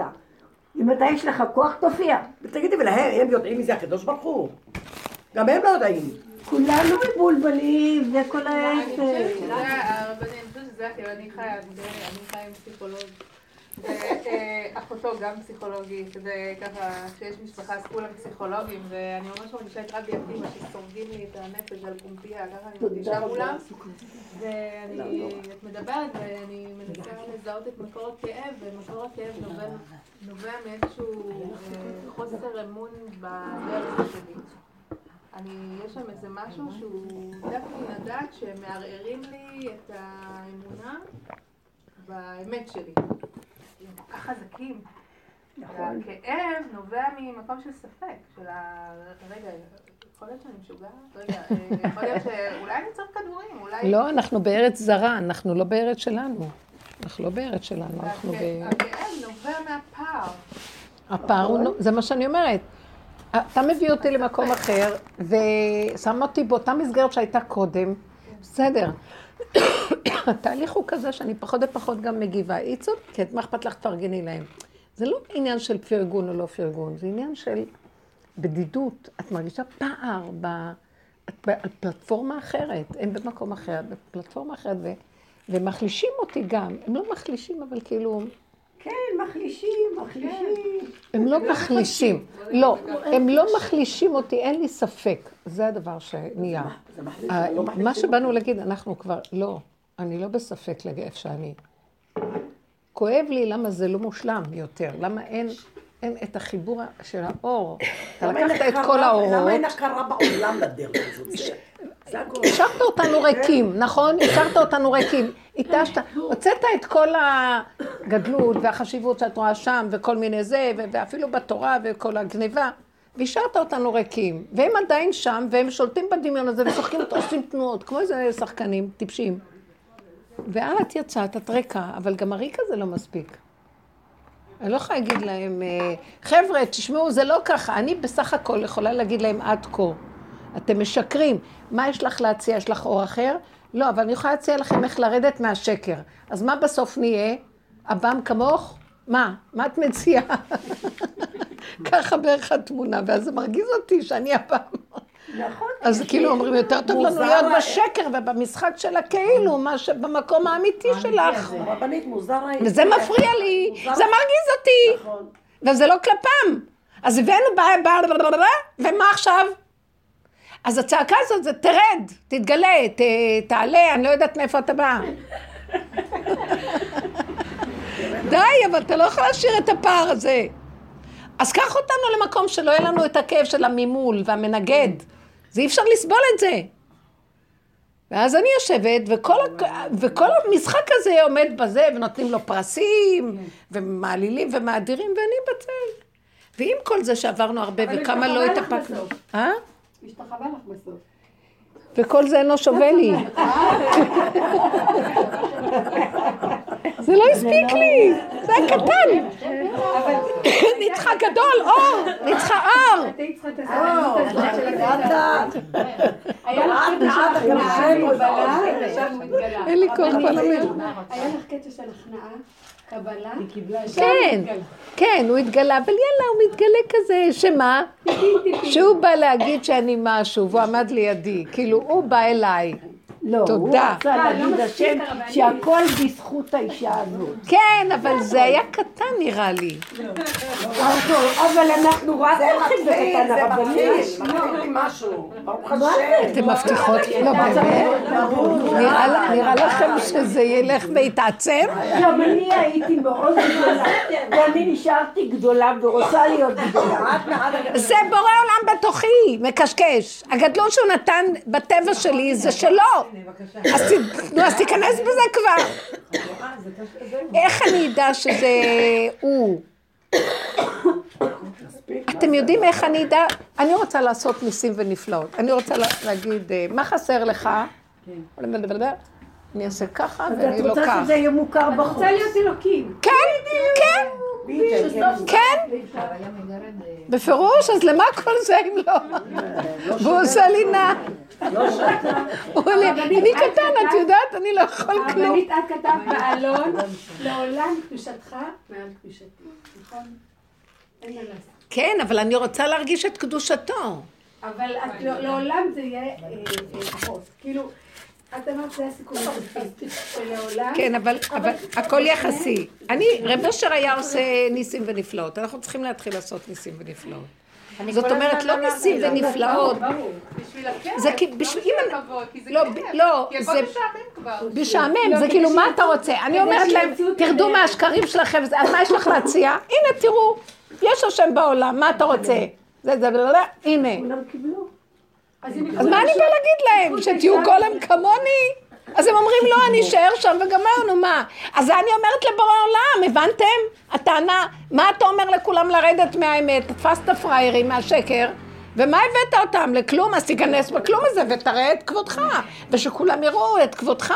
אם אתה יש לך כוח, תופיע. תגידי, ולהם, הם יודעים מי זה הקדוש ברוך הוא? גם הם לא יודעים. כולנו מבולבלים, זה כל העסק. הרבנים, אני חושבת שזה הכי, אני חיה, אני חיה עם פסיכולוג. ואחותו גם פסיכולוגית, וככה, כשיש משפחה אז כולם פסיכולוגים, ואני ממש מרגישה את אבי אבימה שסורגים לי את הנפש על קומפייה, ככה אני מרגישה מולם. ואני, את מדברת ואני מנסה לזהות את מקור הכאב, ומקור הכאב נובע, נובע מאיזשהו אה, חוסר אמון בדרך שלי. אני, יש שם איזה משהו שהוא דווקא לדעת שמערערים לי את האמונה באמת שלי. כל כך חזקים. והכאב נובע ממקום של ספק, של ה... רגע, יכול להיות שאני משוגעת? רגע, אה, יכול להיות שאולי אני צריך כדורים, אולי... לא, אנחנו בארץ זרה, אנחנו לא בארץ שלנו. אנחנו לא בארץ שלנו, אנחנו ב... הכאב נובע מהפער. הפער הוא, זה מה שאני אומרת. אתה מביא אותי למקום אחר, ושם אותי באותה מסגרת שהייתה קודם, בסדר. התהליך הוא כזה שאני פחות ופחות גם מגיבה. היא צודקת, מה אכפת לך תפרגני להם? זה לא עניין של פרגון או לא פרגון, זה עניין של בדידות. את מרגישה פער ב... את בפלטפורמה אחרת, הם במקום אחר, בפלטפורמה אחרת, ו... ומחלישים אותי גם. הם לא מחלישים, אבל כאילו... כן, מחלישים, מחלישים. הם לא מחלישים. לא, הם לא מחלישים אותי, אין לי ספק. זה הדבר שנהיה. זה מחליש, ה- לא מה שבאנו להגיד, אנחנו כבר, לא, אני לא בספק איפה שאני. כואב לי למה זה לא מושלם יותר, למה אין, אין את החיבור של האור. אתה לקחת את כל האורות, למה אין הכרה בעולם לדרך הזאת? השארת אותנו ריקים, נכון? השארת אותנו ריקים. התשת, הוצאת את כל הגדלות והחשיבות שאת רואה שם, וכל מיני זה, ואפילו בתורה וכל הגניבה, והשארת אותנו ריקים. והם עדיין שם, והם שולטים בדמיון הזה, ושוחקים, עושים תנועות, כמו איזה שחקנים טיפשים. ואת יצאת, את ריקה, אבל גם הריק הזה לא מספיק. אני לא יכולה להגיד להם, אה, חבר'ה, תשמעו, זה לא ככה. אני בסך הכל יכולה להגיד להם עד כה. אתם משקרים. מה יש לך להציע? יש לך אור אחר? לא, אבל אני יכולה להציע לכם איך לרדת מהשקר. אז מה בסוף נהיה? עב"ם כמוך? מה? מה את מציעה? ככה בערך התמונה, ואז זה מרגיז אותי שאני עב"ם. נכון. אז כאילו אומרים, יותר טוב לנו להיות בשקר ובמשחק של הכאילו, מה שבמקום האמיתי שלך. רבנית, מוזר. וזה מפריע לי, זה מרגיז אותי. נכון. וזה לא כלפם. אז הבאנו. ומה עכשיו? אז הצעקה הזאת זה תרד, תתגלה, ת... תעלה, אני לא יודעת מאיפה אתה בא. די, אבל אתה לא יכול להשאיר את הפער הזה. אז קח אותנו למקום שלא יהיה לנו את הכאב של המימול והמנגד. זה אי אפשר לסבול את זה. ואז אני יושבת, וכל, ה... וכל המשחק הזה עומד בזה, ונותנים לו פרסים, ומעלילים ומאדירים, ואני בצל. ועם כל זה שעברנו הרבה, אבל וכמה לא התאפקנו. בסוף. השתחווה לך בסוף. וכל זה אינו שווה לי. זה לא הספיק לי, זה היה קטן. ניצחה גדול, אור, ניצחה אור. אין לי כוח פרלמנט. היה לך קטע של הכנעה, קבלה, כן, כן, הוא התגלה, אבל יאללה, הוא מתגלה כזה, שמה? שהוא בא להגיד שאני משהו, והוא עמד לידי, כאילו, הוא בא אליי. לא, הוא תודה. רצה להגיד השם שהכל בזכות האישה הזאת. כן, אבל זה היה קטן נראה לי. אבל אנחנו רק הולכים זה בקטן הרבנים. מתחיל, מתחיל משהו. ברוך השם. אתם מבטיחות? לא, באמת? נראה לכם שזה ילך ויתעצם? גם אני הייתי מאוד גדולה, ואני נשארתי גדולה ורוצה להיות גדולה. זה בורא עולם בתוכי, מקשקש. הגדלות שהוא נתן בטבע שלי זה שלו. אז ת- נו, אז תיכנס בזה כבר. איך אני אדע שזה הוא? אתם יודעים איך אני אדע? אני רוצה לעשות ניסים ונפלאות. אני רוצה לה- להגיד, אה, מה חסר לך? אני אעשה ככה אז ואני את לא רוצה כך. שזה יהיה מוכר בחוץ. רוצה להיות אלוקים. כן, כן, כן. בפירוש, אז למה כל זה אם לא? והוא עושה לי נע. הוא אומר לי, אני קטן, את יודעת, אני לא יכול כלום. הרבנית, את כתבת בעלון, לעולם קדושתך מעל קדושתי, נכון? אין מה לעשות. כן, אבל אני רוצה להרגיש את קדושתו. אבל לא- לעולם זה יהיה אה, אה, פחות. כאילו, את אמרת זה הסיכום הסופי, שלעולם... כן, אבל, אבל הכל יחסי. אני, רב אשר היה עושה ניסים ונפלאות. אנחנו צריכים להתחיל לעשות ניסים ונפלאות. זאת אומרת, לא ניסים ונפלאות. ברור. בשביל הכיף. זה כי- בשביל- אם לא, לא, כי הכל זה- משעמם כבר. משעמם, זה כאילו, מה אתה רוצה? אני אומרת להם, תרדו מהשקרים שלכם, אז מה יש לך להציע? הנה, תראו, יש השם בעולם, מה אתה רוצה? זה, זה, זה, הנה. כולם קיבלו. אז מה אני באה להגיד להם? שתהיו גולם כמוני? אז הם אומרים, לא, אני אשאר שם וגמרנו, מה? אז אני אומרת לבורא עולם, הבנתם? הטענה, מה אתה אומר לכולם לרדת מהאמת? תפסת פראיירים מהשקר, ומה הבאת אותם? לכלום, אז תיכנס בכלום הזה ותראה את כבודך, ושכולם יראו את כבודך.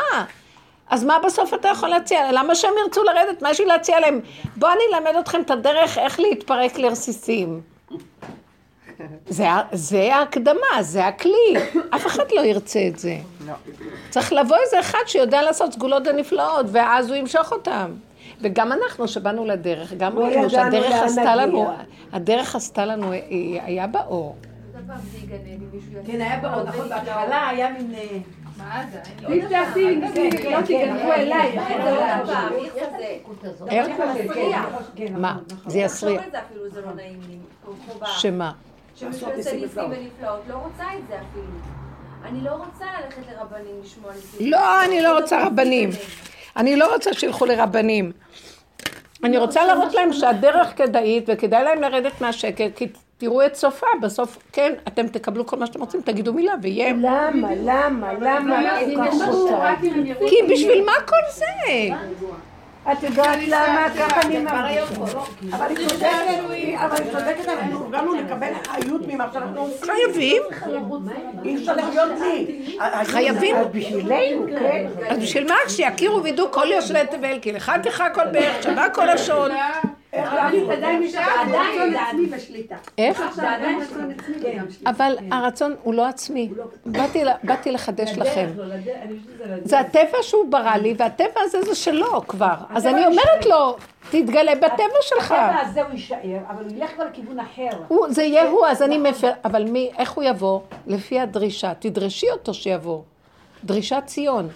אז מה בסוף אתה יכול להציע? למה שהם ירצו לרדת? מה יש לי להציע להם? בואו אני אלמד אתכם את הדרך איך להתפרק לרסיסים. זה, זה ההקדמה, זה הכלי. אף אחד לא ירצה את זה. צריך לבוא איזה אחד שיודע לעשות סגולות ונפלאות, ואז הוא ימשוך אותם. וגם אנחנו שבאנו לדרך, גם לא ראינו שהדרך עשתה. לנו, הדרך עשתה לנו, היא- היה באור. כן, היה בעוד, נכון, בהתחלה היה מין... אה, מה זה? אם תעשי ניסים וגלות תיגנבו אליי, אחרי זה לא עוד תעשו. פעם, איך כזה? איך? מפריע. כן, מה? נכון. זה יסריח. לא. שמה? שמישהו יעשה ניסים ונפלאות. לא רוצה את זה אפילו. אני לא רוצה ללכת לרבנים לשמוע ניסים. לא, אני לא רוצה רבנים. אני לא רוצה שילכו לרבנים. אני רוצה להראות להם שהדרך כדאית וכדאי להם לרדת מהשקט, כי תראו את סופה, בסוף, כן, אתם תקבלו כל מה שאתם רוצים, תגידו מילה ויהיה. למה, למה, למה יראו כי בשביל מה כל זה? את יודעת למה ככה אני מרגישה? אבל היא צודקת, אבל היא צודקת, אנחנו הרגלנו לקבל חיות ממה שאנחנו עושים. חייבים. אי אפשר לחיות בלי. חייבים. אז בשבילנו, כן. אז בשביל מה? שיכירו וידעו כל יושבי תבל, כי לך תכה כל בערך, שווה כל השון. איך? שליטה. אבל הרצון הוא לא עצמי. באתי ל- באתי לחדש לכם. לא. זה הטבע שהוא ברא לי, והטבע הזה זה שלו כבר. אז אני אומרת לו, תתגלה בטבע שלך. הטבע הזה הוא יישאר, אבל הוא ילך כבר לכיוון אחר. זה יהיה הוא, אז אני מפר... אבל מי, איך הוא יבוא? לפי הדרישה. תדרשי אותו שיבוא. דרישת ציון.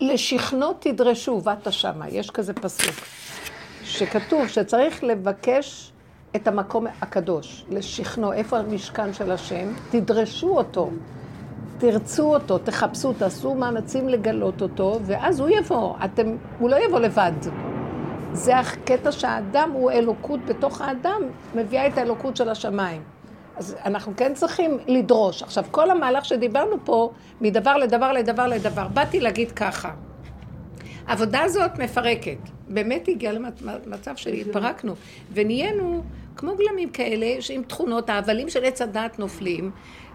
לשכנו תדרשו, באת שמה. יש כזה פסוק. שכתוב שצריך לבקש את המקום הקדוש. לשכנו, איפה המשכן של השם? תדרשו אותו. תרצו אותו, תחפשו, תעשו מאמצים לגלות אותו, ואז הוא יבוא. אתם, הוא לא יבוא לבד. זה הקטע שהאדם הוא אלוקות בתוך האדם, מביאה את האלוקות של השמיים. אז אנחנו כן צריכים לדרוש. עכשיו, כל המהלך שדיברנו פה, מדבר לדבר לדבר לדבר, באתי להגיד ככה. העבודה הזאת מפרקת. באמת הגיעה למצב שהתפרקנו, ונהיינו כמו גלמים כאלה, שעם תכונות, ההבלים של עץ הדעת נופלים,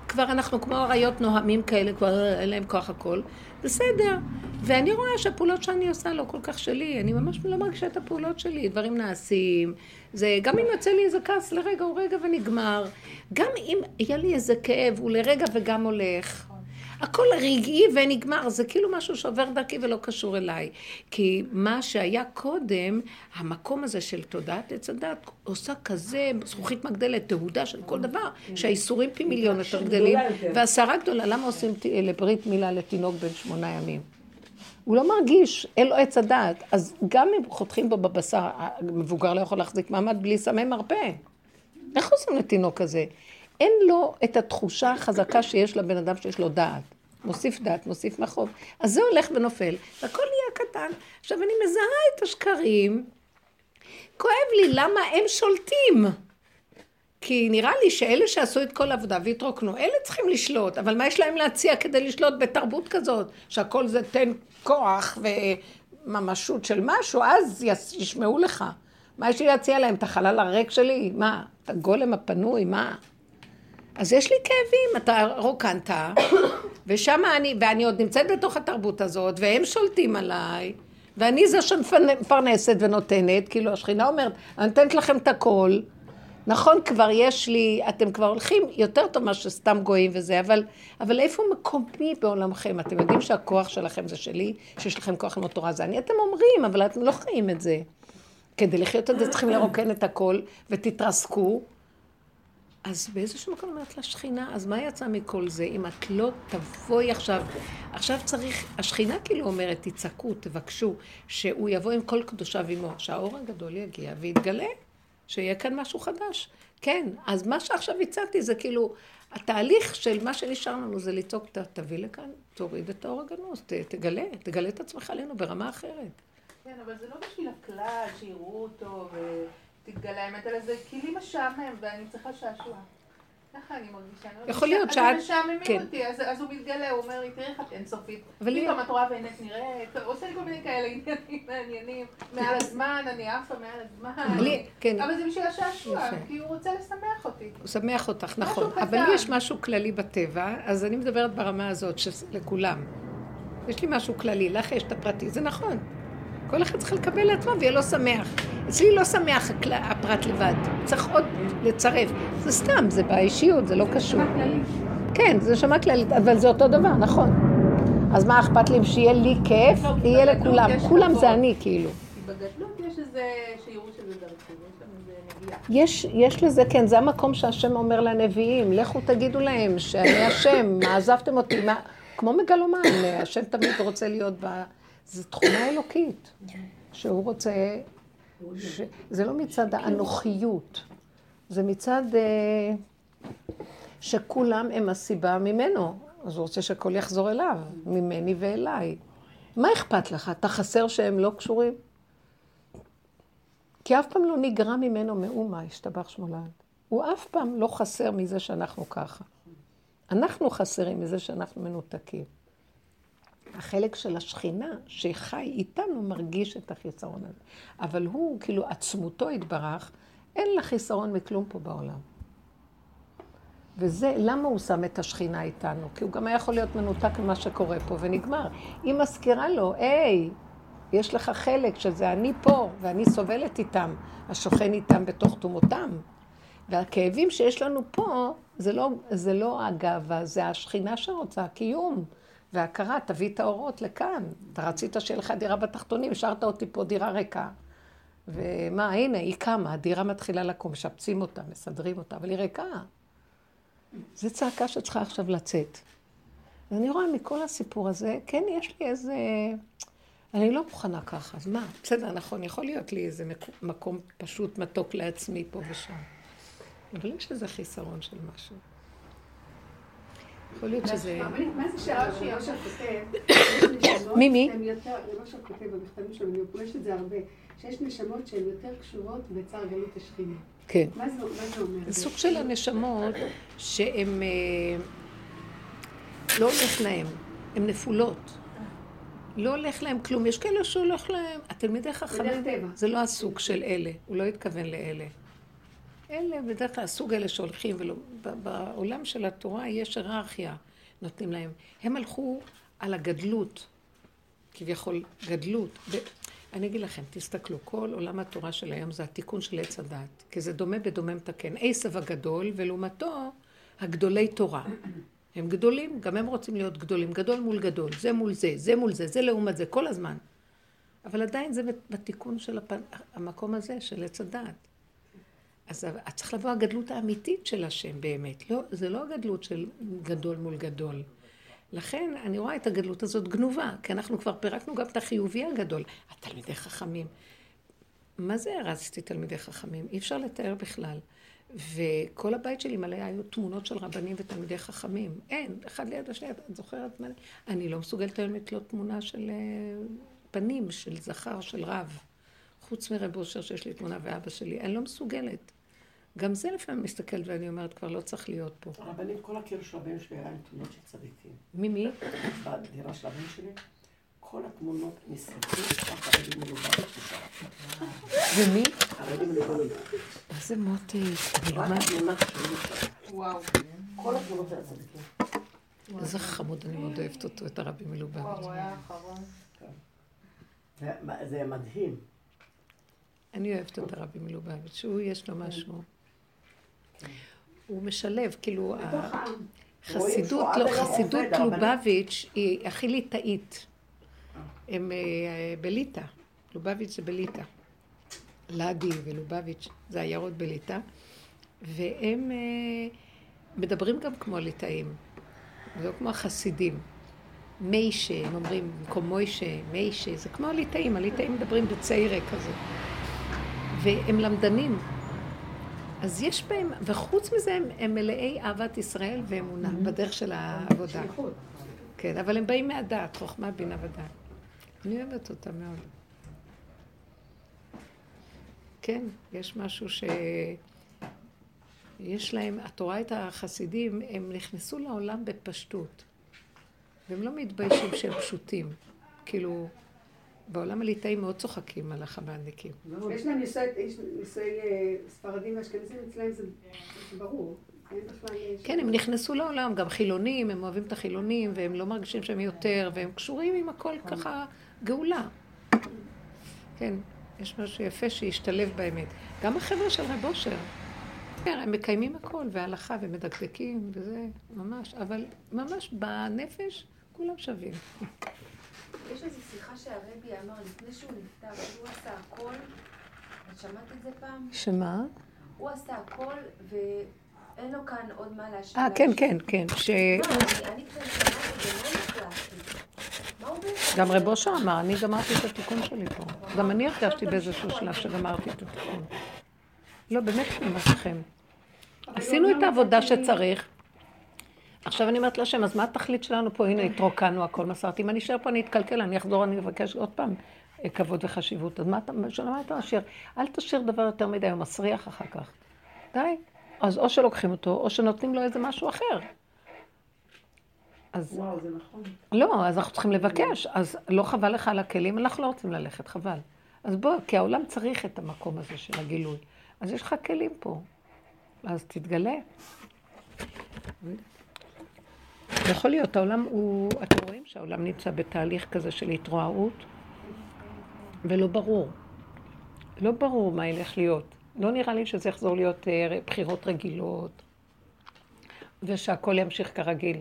כבר אנחנו כמו אריות נוהמים כאלה, כבר אין להם כוח הכל. בסדר. ואני רואה שהפעולות שאני עושה לא כל כך שלי, אני ממש לא מרגישה את הפעולות שלי, דברים נעשים. זה, גם אם יוצא לי איזה כעס לרגע, הוא רגע ונגמר. גם אם יהיה לי איזה כאב, הוא לרגע וגם הולך. הכל רגעי ונגמר, זה כאילו משהו שעובר דרכי ולא קשור אליי. כי מה שהיה קודם, המקום הזה של תודעת עץ הדת, עושה כזה זכוכית מגדלת, תהודה של כל דבר, שהאיסורים פי מיליון יותר גדלים, והסערה גדולה, למה עושים לברית מילה לתינוק בן שמונה ימים? הוא לא מרגיש, אין לו עץ הדעת. אז גם אם חותכים בו בבשר, המבוגר לא יכול להחזיק מעמד בלי סמי מרפא. איך עושים לתינוק כזה? אין לו את התחושה החזקה שיש לבן אדם שיש לו דעת. מוסיף דעת, מוסיף מחוב. אז זה הולך ונופל, והכל נהיה קטן. עכשיו, אני מזהה את השקרים, כואב לי למה הם שולטים. כי נראה לי שאלה שעשו את כל העבודה והתרוקנו, אלה צריכים לשלוט, אבל מה יש להם להציע כדי לשלוט בתרבות כזאת? שהכל זה תן כוח וממשות של משהו, אז ישמעו לך. מה יש לי להציע להם? את החלל הריק שלי? מה? את הגולם הפנוי? מה? אז יש לי כאבים, אתה רוקנת, ושם אני, ואני עוד נמצאת בתוך התרבות הזאת, והם שולטים עליי, ואני זו שמפרנסת ונותנת, כאילו השכינה אומרת, אני נותנת לכם את הכל, נכון, כבר יש לי, אתם כבר הולכים יותר טוב מאשר סתם גויים וזה, אבל, אבל איפה מקומי בעולמכם? אתם יודעים שהכוח שלכם זה שלי, שיש לכם כוח ללמוד תורה זה אני, אתם אומרים, אבל אתם לא חיים את זה. כדי לחיות את זה צריכים לרוקן את הכל, ותתרסקו. אז באיזשהו מקום אומרת לשכינה, אז מה יצא מכל זה? אם את לא תבואי עכשיו, עכשיו צריך, השכינה כאילו אומרת, תצעקו, תבקשו, שהוא יבוא עם כל קדושיו עמו, שהאור הגדול יגיע ויתגלה, שיהיה כאן משהו חדש. כן, אז מה שעכשיו הצעתי זה כאילו, התהליך של מה שנשאר לנו זה לצעוק, "ת- תביא לכאן, תוריד את האור הגנוז, תגלה, תגלה את עצמך עלינו ברמה אחרת. כן, אבל זה לא בשביל הכלל, שיראו אותו ותתגלה האמת, אלא זה כלי משעמם ואני צריכה שעשוע. ככה אני מרגישה. יכול להיות אז שאת- הם משעממים כן. אותי, אז אז הוא מתגלה, הוא אומר לי, תראי איך את אינסופית. פתאום את רואה ואינך נראית, עושה לי כל מיני כאלה עניינים מעניינים. מעל הזמן, אני עפה מעל הזמן. אבל כן. זה בשביל השעשוע. כי הוא רוצה לשמח אותי. הוא שמח אותך, נכון. אבל. לי יש משהו כללי בטבע, אז אני מדברת ברמה הזאת, לכולם. יש לי משהו כללי, לך יש את הפרטי, זה נכון. כל אחד צריך לקבל לעצמו ויהיה לו שמח. אצלי לא שמח הפרט לבד, צריך עוד לצרף. זה סתם, זה באישיות, זה לא קשור. כן, זה נשמה כללית, אבל זה אותו דבר, נכון. אז מה אכפת לי שיהיה לי כיף, יהיה לכולם. כולם. זה אני, כאילו. בגדלות יש איזה, שיראו שזה דרכי. יש, יש לזה, כן, זה המקום שהשם אומר לנביאים, לכו תגידו להם שאני השם, מה עזבתם אותי, מה... כמו מגלומן, השם תמיד רוצה להיות ב... זו תכונה אלוקית, שהוא רוצה... ש... זה לא מצד האנוכיות, זה מצד אה, שכולם הם הסיבה ממנו, אז הוא רוצה שהכל יחזור אליו, ממני ואליי. מה אכפת לך? אתה חסר שהם לא קשורים? כי אף פעם לא נגרע ממנו מאומה, השתבח שמו לעד. הוא אף פעם לא חסר מזה שאנחנו ככה. אנחנו חסרים מזה שאנחנו מנותקים. החלק של השכינה שחי איתנו מרגיש את החיסרון הזה. אבל הוא, כאילו עצמותו התברך, אין לה חיסרון מכלום פה בעולם. וזה, למה הוא שם את השכינה איתנו? כי הוא גם היה יכול להיות מנותק ממה שקורה פה, ונגמר. היא מזכירה לו, היי, יש לך חלק שזה אני פה, ואני סובלת איתם, השוכן איתם בתוך תומותם. והכאבים שיש לנו פה, זה לא, זה לא הגאווה, זה השכינה שרוצה, הקיום. והכרה, תביא את האורות לכאן. אתה רצית שיהיה לך דירה בתחתונים, השארת אותי פה דירה ריקה. ומה, הנה, היא קמה, הדירה מתחילה לקום, משפצים אותה, מסדרים אותה, אבל היא ריקה. זו צעקה שצריכה עכשיו לצאת. ואני רואה מכל הסיפור הזה, כן, יש לי איזה... אני לא מוכנה ככה, אז מה? בסדר, נכון, יכול להיות לי איזה מק- מקום פשוט מתוק לעצמי פה ושם. אבל יש איזה חיסרון של משהו. יכול להיות שזה... מה זה שרש"י רש"י כותב, מי, מי? שהן יותר, זה מה שהוא כותב במכתבים שלו, אני פוגשת את זה הרבה, שיש נשמות שהן יותר קשורות בצער גלות השכינה. כן. מה זה אומר? סוג של הנשמות שהן... אה, לא הולך להן, הן נפולות. לא הולך להם כלום. יש כאלה שהולך להם, התלמידי חכמים. זה לא הסוג של אלה, הוא לא התכוון לאלה. אלה בדרך כלל הסוג אלה שהולכים, ולא, בעולם של התורה יש היררכיה, נותנים להם. הם הלכו על הגדלות, כביכול גדלות. ב... אני אגיד לכם, תסתכלו, כל עולם התורה של היום זה התיקון של עץ הדת, כי זה דומה בדומה מתקן. עשב הגדול, ולעומתו הגדולי תורה. הם גדולים, גם הם רוצים להיות גדולים, גדול מול גדול, זה מול זה, זה מול זה, זה לעומת זה, כל הזמן. אבל עדיין זה בתיקון של הפ... המקום הזה, של עץ הדעת. אז צריך לבוא הגדלות האמיתית של השם באמת. לא, זה לא הגדלות של גדול מול גדול. לכן אני רואה את הגדלות הזאת גנובה, כי אנחנו כבר פירקנו גם את החיובי הגדול. התלמידי חכמים. מה זה הרסתי תלמידי חכמים? אי אפשר לתאר בכלל. וכל הבית שלי מלא היו תמונות של רבנים ותלמידי חכמים. אין, אחד ליד השני, את זוכרת מה? אני לא מסוגלת היום לתלות תמונה של אה, פנים, של זכר, של רב. חוץ מרב אושר שיש לי תמונה ואבא שלי. אני לא מסוגלת. גם זה לפעמים מסתכלת ואני אומרת, כבר לא צריך להיות פה. הרבנים, כל הקיר של הבן שלי היה עם תמונות של צדיקים. מי מי? בדירה של הבן שלי, כל התמונות נשרפו, רק הרבי מלובביץ' ומי? הרבי מלובביץ'. מה זה מוטי? אני לא. וואו. כל התמונות של הצדיקים. איזה חמוד, אני מאוד אוהבת אותו, את הרבי וואו, מלובביץ'. הוא היה האחרון. זה- זה מדהים. אני אוהבת את הרבי מלובביץ', הוא יש לו משהו. הוא משלב, כאילו, עד לא, חסידות. לובביץ' היא הכי ליטאית. הם אה, בליטא, לובביץ' זה בליטא. לאדי ולובביץ' זה עיירות בליטא, והם אה, מדברים גם כמו הליטאים, לא כמו החסידים. מיישה, הם אומרים במקום מוישה, מיישה, זה כמו הליטאים, הליטאים מדברים בציירה כזה. והם למדנים. אז יש בהם, וחוץ מזה הם, הם מלאי אהבת ישראל ואמונה בדרך של העבודה. כן, אבל הם באים מהדעת, חוכמה, בינה ודעת. אני אוהבת אותם מאוד. כן, יש משהו ש... יש להם, את רואה את החסידים, הם נכנסו לעולם בפשטות. והם לא מתביישים שהם פשוטים. כאילו, בעולם הליטאי מאוד צוחקים על החב"דניקים. יש להם נישואי יש נישואי, אה, ספרדים ואשכנזים, אצלהם זה ברור. אה, כן, הם נכנסו לעולם, גם חילונים, הם אוהבים את החילונים, והם לא מרגישים שהם יותר, והם קשורים עם הכל ככה גאולה. כן, יש משהו יפה שהשתלב באמת. גם החבר'ה של רב אושר, כן, הם מקיימים הכל, והלכה, ומדקדקים, וזה, ממש, אבל ממש בנפש כולם שווים. יש איזו שיחה שהרבי אמר לפני שהוא נפטר, שהוא עשה הכל, את שמעת את זה פעם? שמה? הוא עשה הכל ואין לו כאן עוד מה להשאיר. אה, כן, כן, כן, ש... לא, אני- כבר שמעתי ולא? גם רב אושר אמר, אני גמרתי את התיקון שלי פה. גם אני הרגשתי באיזשהו שלב שגמרתי את התיקון. לא, באמת, אני אומרת לכם. עשינו את העבודה שצריך. עכשיו אני אומרת להשם, אז מה התכלית שלנו פה? הנה, התרוקנו הכל, מסרתי. אם אני אשאר פה, אני אתקלקל, אני אחזור, אני אבקש עוד פעם אה, כבוד וחשיבות. אז מה אתה, מה אתה משאיר? אל תשאיר דבר יותר מדי, הוא מסריח אחר כך. די. אז או שלוקחים אותו, או שנותנים לו איזה משהו אחר. אז וואו, זה נכון. לא, אז אנחנו צריכים לבקש. אז לא חבל לך על הכלים, אנחנו לא רוצים ללכת, חבל. אז בוא, כי העולם צריך את המקום הזה של הגילוי. אז יש לך כלים פה. אז תתגלה. יכול להיות, העולם הוא, אתם רואים שהעולם נמצא בתהליך כזה של התרועעות, ולא ברור. לא ברור מה ילך להיות. לא נראה לי שזה יחזור להיות אה, בחירות רגילות, ושהכול ימשיך כרגיל.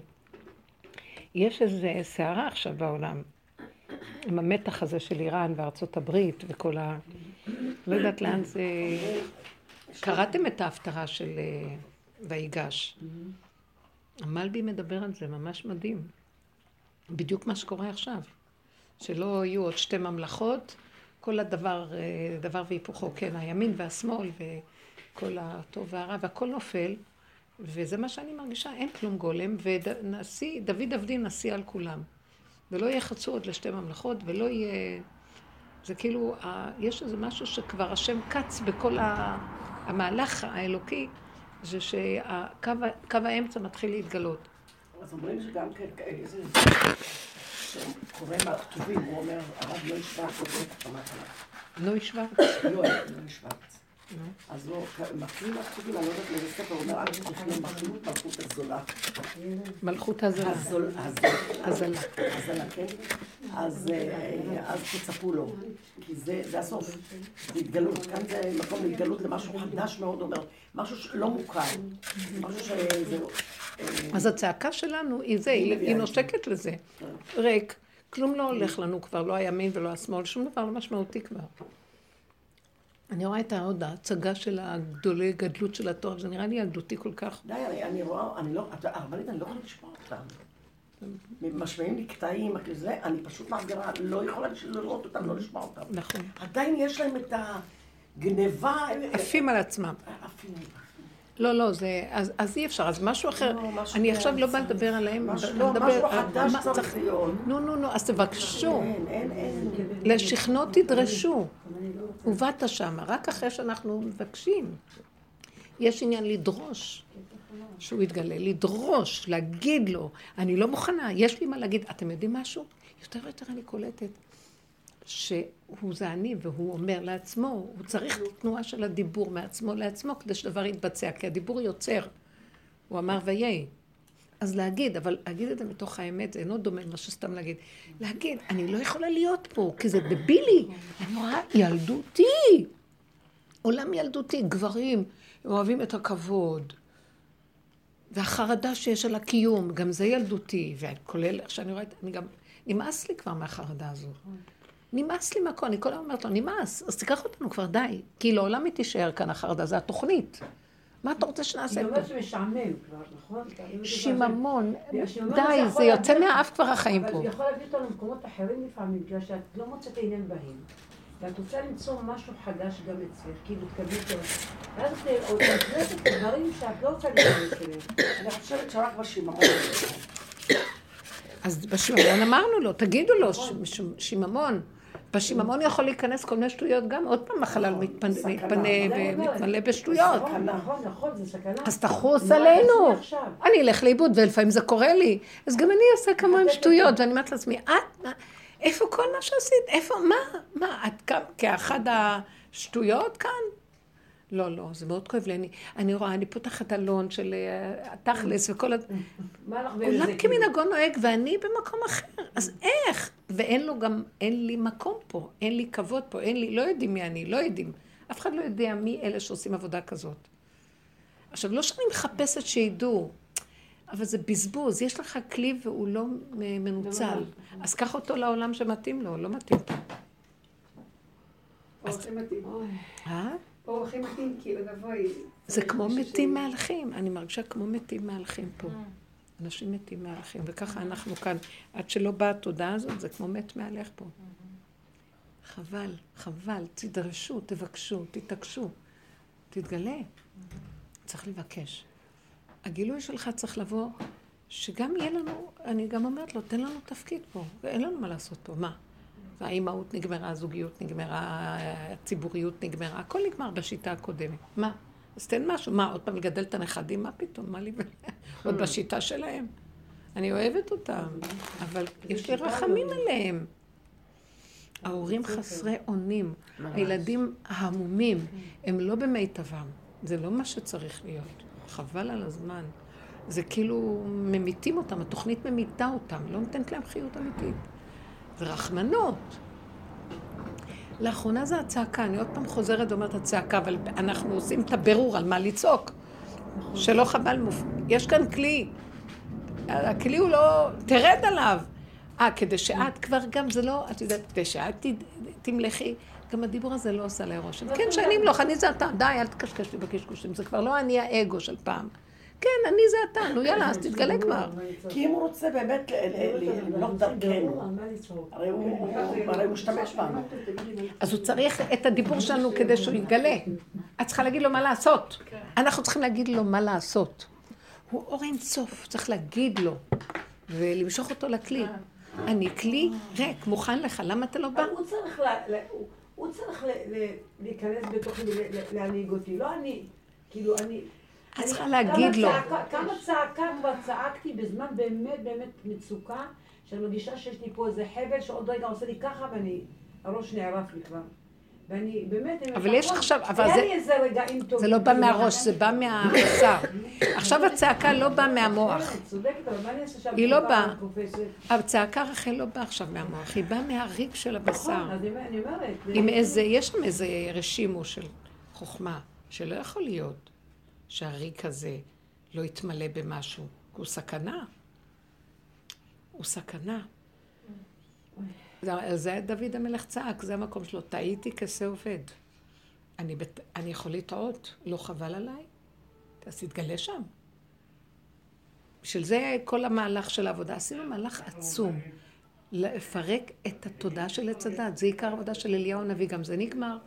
יש איזו סערה עכשיו בעולם, עם המתח הזה של איראן וארצות הברית וכל ה... לא יודעת לאן זה... קראתם את ההפטרה של אה, ויגש. המלבי מדבר על זה, ממש מדהים. בדיוק מה שקורה עכשיו. שלא יהיו עוד שתי ממלכות, כל הדבר, אה, דבר והיפוכו, כן, הימין והשמאל וכל הטוב והרע, והכל נופל. וזה מה שאני מרגישה, אין כלום גולם, ונשיא, דוד עבדי נשיא על כולם. ולא יחצו עוד לשתי ממלכות, ולא יהיה... זה כאילו, יש איזה משהו שכבר השם קץ בכל. המהלך האלוקי, זה שקו האמצע מתחיל להתגלות. אז אומרים שגם כן, איזה... שקורא מהכתובים, הוא אומר, הרב לא ישבץ. נוי שוורץ. לא, לא ישבץ. אז הוא מקריא מהפסוקים, אני לא יודעת לאיזה ספר, הוא אומר, אל תחיה מלכות מלכות הזולה. מלכות הזלה. הזול- הזול- הזלה. הזלה, כן? אז אה, תצפו לו, כי זה הסוף, זה התגלות. כאן זה מקום להתגלות למשהו חדש מאוד, אומר, משהו שלא מוכר, משהו שזה... אה, אז הצעקה שלנו היא זה, היא היא נושקת לזה. ריק, כלום לא הולך לנו כבר, לא הימין ולא השמאל, שום דבר לא משמעותי כבר. אני רואה את העוד ההצגה של הגדולי גדלות של התואר, זה נראה לי ילדותי כל כך. די, אני, אני רואה, אני לא, אתה- הרבנית, אני לא יכולה לשמוע אותם. משמיעים לי קטעים, זה, אני פשוט מעבירה, לא יכולה לראות אותם, לא לשמוע אותם. נכון. עדיין יש להם את הגניבה, עפים על עצמם. עפים. לא, לא, זה... אז, אז אי אפשר, אז משהו אחר. לא, משהו אני כן, עכשיו לא באה. לדבר עליהם. משהו- לא, מדבר- משהו חדש צריך להיות. נו, נו, נו, אז תבקשו. אין, אין, אין. לשכנות תדרשו. ובאת שמה, רק אחרי שאנחנו מבקשים. יש עניין לדרוש שהוא יתגלה, לדרוש, להגיד לו, אני לא מוכנה, יש לי מה להגיד. אתם יודעים משהו? יותר ויותר אני קולטת שהוא זה אני, והוא אומר לעצמו, הוא צריך תנועה של הדיבור מעצמו לעצמו כדי שדבר יתבצע, כי הדיבור יוצר. הוא אמר ויהי. אז להגיד, אבל להגיד את זה מתוך האמת, זה אינו דומה למה שסתם להגיד. להגיד, אני לא יכולה להיות פה, כי זה דבילי. אני רואה ילדותי. עולם ילדותי, גברים, אוהבים את הכבוד. והחרדה שיש על הקיום, גם זה ילדותי. וכולל, איך שאני רואה, אני גם, נמאס לי כבר מהחרדה הזו. נמאס לי מהכל, אני כל הזמן אומרת לו, נמאס, אז תיקח אותנו כבר, די. כי לעולם היא תישאר כאן החרדה, זה התוכנית. מה אתה רוצה שנעשה היא? אומרת שמשעמם כבר, נכון? שיממון, די, זה יוצא מהאף כבר החיים פה. אבל זה יכול להביא אותנו למקומות אחרים לפעמים, בגלל שאת לא מוצאת עניין בהם. ואת רוצה למצוא משהו חדש גם אצלך, כאילו תקבלי אותו. ואז את נכנסת לדברים שאת לא רוצה להיכנס אליהם. אני חושבת שרק בשיממון. אז בשיממון אמרנו לו, תגידו לו, ש- שיממון. בשיממון יכול להיכנס כל מיני שטויות גם, עוד פעם החלל סכנה. מתפנה. ומתמלא בשטויות. נכון, נכון, נכון, זה סכנה. אז תחוס עלינו. אני אלך לאיבוד, ולפעמים זה קורה לי. אז גם אני אעשה כמוהם שטויות, ואני אומרת לעצמי, את, איפה כל מה שעשית? איפה, מה? מה, את כאחד השטויות כאן? לא, לא, זה מאוד כואב לי. אני, אני רואה, אני פותחת אלון של אה, התכלס וכל ה... מה לך עולם בזה? כמנהגו נוהג, ואני במקום אחר. אז איך? ואין לו גם, אין לי מקום פה, אין לי כבוד פה, אין לי, לא יודעים מי אני, לא יודעים. אף אחד לא יודע מי אלה שעושים עבודה כזאת. עכשיו, לא שאני מחפשת שידעו, אבל זה בזבוז. יש לך כלי והוא לא מנוצל. אז קח אותו לעולם שמתאים לו, לא מתאים פה. אורחים אה? מתאים, כאילו. זה כמו מתים מהלכים, אני מרגישה כמו מתים מהלכים פה. אנשים מתים מהלכים, וככה אנחנו כאן. עד שלא באה התודעה הזאת, זה כמו מת מהלך פה. חבל, חבל, תדרשו, תבקשו, תתעקשו, תתגלה. צריך לבקש. הגילוי שלך צריך לבוא, שגם יהיה לנו, אני גם אומרת לו, תן לנו תפקיד פה, אין לנו מה לעשות פה, מה? האימהות נגמרה, הזוגיות נגמרה, הציבוריות נגמרה, הכל נגמר בשיטה הקודמת. מה? אז תן משהו. מה, עוד פעם לגדל את הנכדים? מה פתאום? מה לי. עוד בשיטה שלהם. אני אוהבת אותם, אבל יש לי רחמים עליהם. ההורים חסרי אונים, הילדים ההמומים, הם לא במיטבם. זה לא מה שצריך להיות. חבל על הזמן. זה כאילו ממיתים אותם, התוכנית ממיתה אותם, לא נותנת להם חיות אמיתית. זה רחמנות. לאחרונה זה הצעקה, אני עוד פעם חוזרת ואומרת הצעקה, אבל אנחנו עושים את הבירור על מה לצעוק. שלא חבל מופ... יש כאן כלי. הכלי הוא לא... תרד עליו. אה, כדי שאת כבר גם, זה לא, את יודעת, כדי שאת ת- תמלכי, גם הדיבור הזה לא עושה לי רושם. כן, שאני אמלוך, אני זה אתה, די, אל תקשקש לי בקשקושים, זה כבר לא אני האגו של פעם. כן, אני זה אתה, נו יאללה, אז תתגלה כבר. כי אם הוא רוצה באמת למלוך דרכנו? הרי הוא משתמש בנו. אז הוא צריך את הדיבור שלנו כדי שהוא יתגלה. את צריכה להגיד לו מה לעשות. אנחנו צריכים להגיד לו מה לעשות. הוא אור אין סוף, צריך להגיד לו, ולמשוך אותו לכלי. אני כלי ריק, מוכן לך, למה אתה לא בא? הוא צריך להיכנס בתוכי ולהנהיג אותי, לא אני. כאילו, אני... את צריכה להגיד לו. כמה צעקה כבר צעקתי בזמן באמת באמת מצוקה, שאני מרגישה שיש לי פה איזה חבל שעוד רגע עושה לי ככה ואני... הראש נערף לי כבר. ואני באמת, אבל יש עכשיו, אבל זה- לי איזה רגעים טובים. זה לא בא מהראש, זה בא מהבשר. עכשיו הצעקה לא באה מהמוח. היא לא באה. הצעקה רחל לא באה עכשיו מהמוח, היא באה מהריק של נכון, הבשר. עם איזה, יש שם איזה רשימו של חוכמה, שלא יכול להיות שהריק הזה לא יתמלא במשהו, כי הוא סכנה. הוא סכנה. על זה דוד המלך צעק, זה המקום שלו, טעיתי כשה עובד. אני, בת... אני יכול לטעות, לא חבל עליי? אז תתגלה שם. בשביל זה כל המהלך של העבודה. עשינו מהלך עצום. לפרק את התודעה של עץ הדת. זה עיקר העבודה של אליהו הנביא, גם זה נגמר.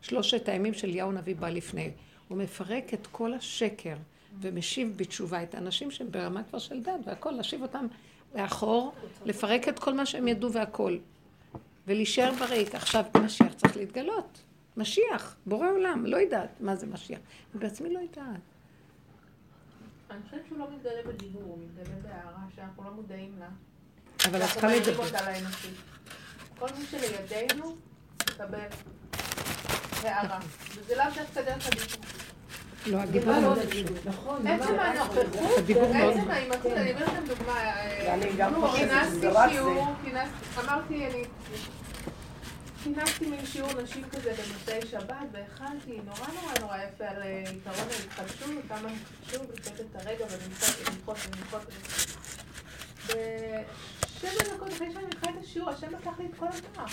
שלושת הימים של אליהו הנביא בא לפני. הוא מפרק את כל השקר ומשיב בתשובה את האנשים שהם ברמה כבר של דת והכל, להשיב אותם לאחור, לפרק את כל מה שהם ידעו והכל. ולהישאר בריק. עכשיו משיח צריך להתגלות. משיח, בורא עולם, לא יודעת מה זה משיח. אני בעצמי לא יודעת. אני חושבת שהוא לא מתגלה בדיבור, הוא מתגלה בהערה שאנחנו לא מודעים לה. אבל את צריכה מעירים לדבר. כל מי שלידינו, מקבל וזה לאו דווקא דרך הדיבור. לא, מאוד לא חשוב. נכון, עצם הנוכחות, עצם ההימצאות, אני אביא לכם דוגמה. אה, כינסתי שיעור, כינסתי, אמרתי, אני... כינסתי מין שיעור נשים כזה במוצאי שבת, והכנתי נורא נורא נורא יפה על אה, עיקרון ההתחדשות, כמה חשוב לקחת את הרגע ולמחות ולמחות ולמחות. ושבע דקות אחרי שאני מתחילה את השיעור, השם לקח לי את כל להם,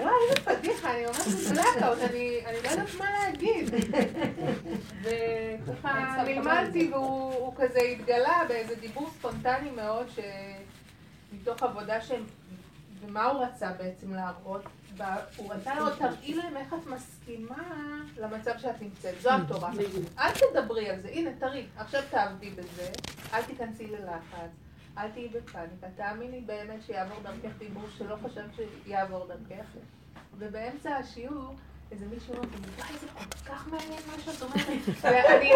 וואי, איזה פדיחה, אני ממש מבלקות, אני לא יודעת מה להגיד. וככה נלמדתי והוא הוא כזה התגלה באיזה דיבור ספונטני מאוד, שמתוך עבודה שהם, ומה הוא רצה בעצם להראות? הוא רצה להראות, תראי להם איך את מסכימה למצב שאת נמצאת, זו התורה. אל תדברי על זה, הנה תראי, עכשיו תעבדי בזה, אל תיכנסי ללחץ, אל תהיי בפאניקה, תאמיני באמת שיעבור דרכך דיבור שלא חשבת שיעבור דרכך. ובאמצע השיעור, איזה מישהו אומר, וואי, זה כל כך מעניין מה שאת אומרת. ואני,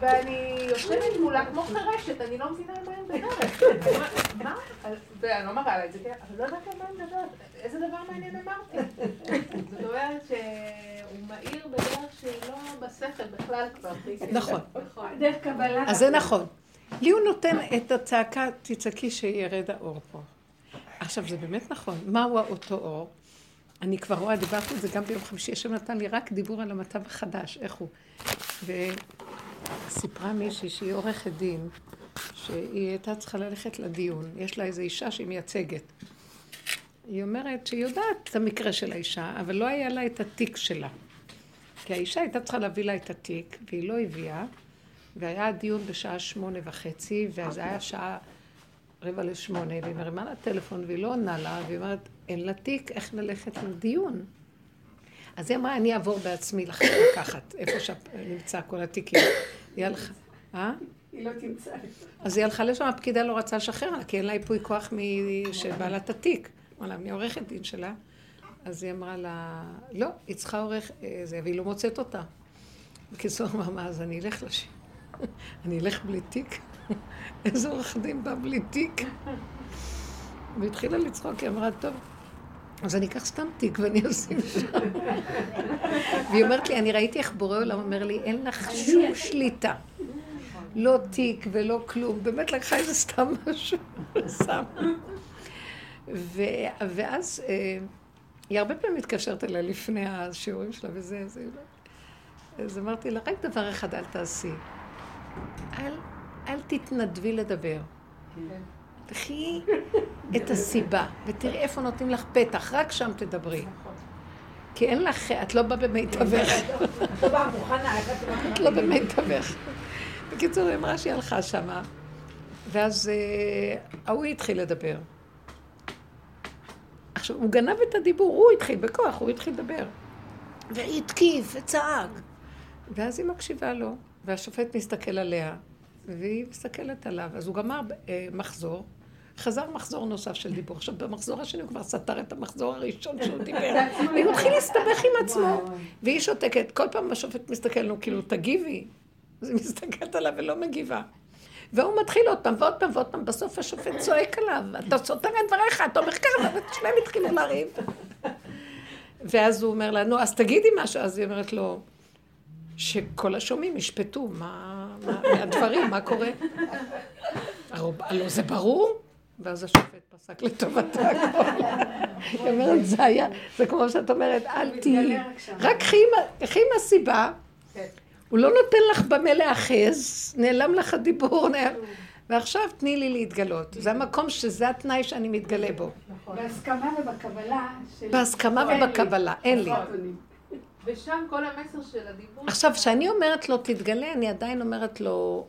ואני יושבת מולה כמו חירשת, אני לא מבינה על מה היא מדברת. מה? ואני לא מראה לה את זה, כן, אבל לא יודעת על מה היא מדברת. איזה דבר מעניין אמרתי. זאת אומרת שהוא מאיר בדרך שהיא לא בשכל בכלל כבר. נכון. דרך קבלה. אז זה נכון. לי הוא נותן את הצעקה, תצעקי שירד האור פה. עכשיו, זה באמת נכון. מהו אותו אור? אני כבר רואה, דיברתי על זה גם ביום חמישי, השם נתן לי רק דיבור על המצב החדש, איך הוא. וסיפרה מישהי שהיא עורכת דין, שהיא הייתה צריכה ללכת לדיון, יש לה איזו אישה שהיא מייצגת. היא אומרת שהיא יודעת את המקרה של האישה, אבל לא היה לה את התיק שלה. כי האישה הייתה צריכה להביא לה את התיק, והיא לא הביאה, והיה דיון בשעה שמונה וחצי, ואז היה שעה רבע לשמונה, והיא מרימה לה טלפון והיא לא עונה לה, והיא אומרת, אין לה תיק, איך ללכת לדיון? אז היא אמרה, אני אעבור בעצמי לקחת, איפה שנמצא כל התיקים. היא הלכה, אה? היא לא תמצא. אז היא הלכה לשם, הפקידה לא רצה לשחרר לה, כי אין לה ייפוי כוח מ- שבעלת התיק. אמרה לה, מי עורכת דין שלה? אז היא אמרה לה, לא, היא צריכה עורך, אה, והיא לא מוצאת אותה. בקיצור, אמרה, אז אני אלך לשם. אני אלך בלי תיק? איזה עורך דין בא בלי תיק? והתחילה לצחוק, היא אמרה, טוב, אז אני אקח סתם תיק ואני אשים שם. והיא אומרת לי, אני ראיתי איך בורא עולם אומר לי, אין לך שום שליטה. לא תיק ולא כלום, באמת לקחה איזה סתם משהו. ו- ואז אה, היא הרבה פעמים מתקשרת אליי לפני השיעורים שלה וזה, זה, אז אמרתי לה, רק דבר אחד אל תעשי. אל, אל תתנדבי לדבר. תחי את הסיבה, ותראי איפה נותנים לך פתח, רק שם תדברי. כי אין לך, את לא באה במיטבך. לא את לא במיטבך. בקיצור, היא אמרה שהיא הלכה שמה, ואז אה, ההוא התחיל לדבר. עכשיו, הוא גנב את הדיבור, הוא התחיל בכוח, הוא התחיל לדבר. והתקיף וצעק. ואז היא מקשיבה לו, והשופט מסתכל עליה, והיא מסתכלת עליו. אז הוא גמר אה, מחזור, חזר מחזור נוסף של דיבור. עכשיו, במחזור השני הוא כבר סתר את המחזור הראשון שהוא דיבר. והוא מתחיל להסתבך עם עצמו. והיא שותקת. כל פעם השופט מסתכל לו, כאילו, תגיבי. אז היא מסתכלת עליו ולא מגיבה. והוא מתחיל עוד פעם ועוד פעם ועוד פעם, בסוף השופט צועק עליו, אתה סותר את דבריך, אתה אומר ככה, ושניהם התחילו לריב. ואז הוא אומר לה, נו, אז תגידי משהו. אז היא אומרת לו, שכל השומעים ישפטו מה, מה, מהדברים, מה קורה. הלוא זה ברור? ואז השופט פסק לטובתה הכל. היא אומרת, זה היה, זה כמו שאת אומרת, אל תהיי, רק קחי עם הסיבה, הוא לא נותן לך במה להאחז, נעלם לך הדיבור, ועכשיו תני לי להתגלות. זה המקום שזה התנאי שאני מתגלה בו. בהסכמה ובקבלה. בהסכמה ובקבלה, אין לי. ושם כל המסר של הדיבור... עכשיו, כשאני אומרת לו, תתגלה, אני עדיין אומרת לו,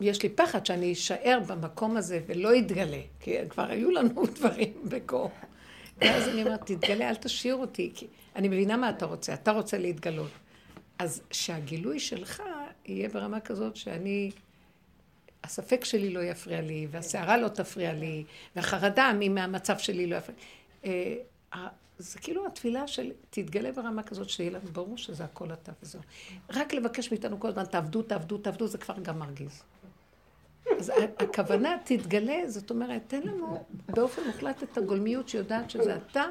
יש לי פחד שאני אשאר במקום הזה ולא יתגלה, כי כבר היו לנו דברים בקור. ואז אני אומרת, תתגלה, אל תשאיר אותי, כי אני מבינה מה אתה רוצה, אתה רוצה להתגלות. אז שהגילוי שלך יהיה ברמה כזאת שאני, הספק שלי לא יפריע לי, והסערה לא תפריע לי, והחרדה מהמצב שלי לא יפריע. זה כאילו התפילה של תתגלה ברמה כזאת שיהיה לנו ברור שזה הכל אתה וזהו. רק לבקש מאיתנו כל הזמן, תעבדו, תעבדו, תעבדו, זה כבר גם מרגיז. אז הכוונה תתגלה, זאת אומרת, תן לנו באופן מוחלט את הגולמיות שיודעת שזה אתה,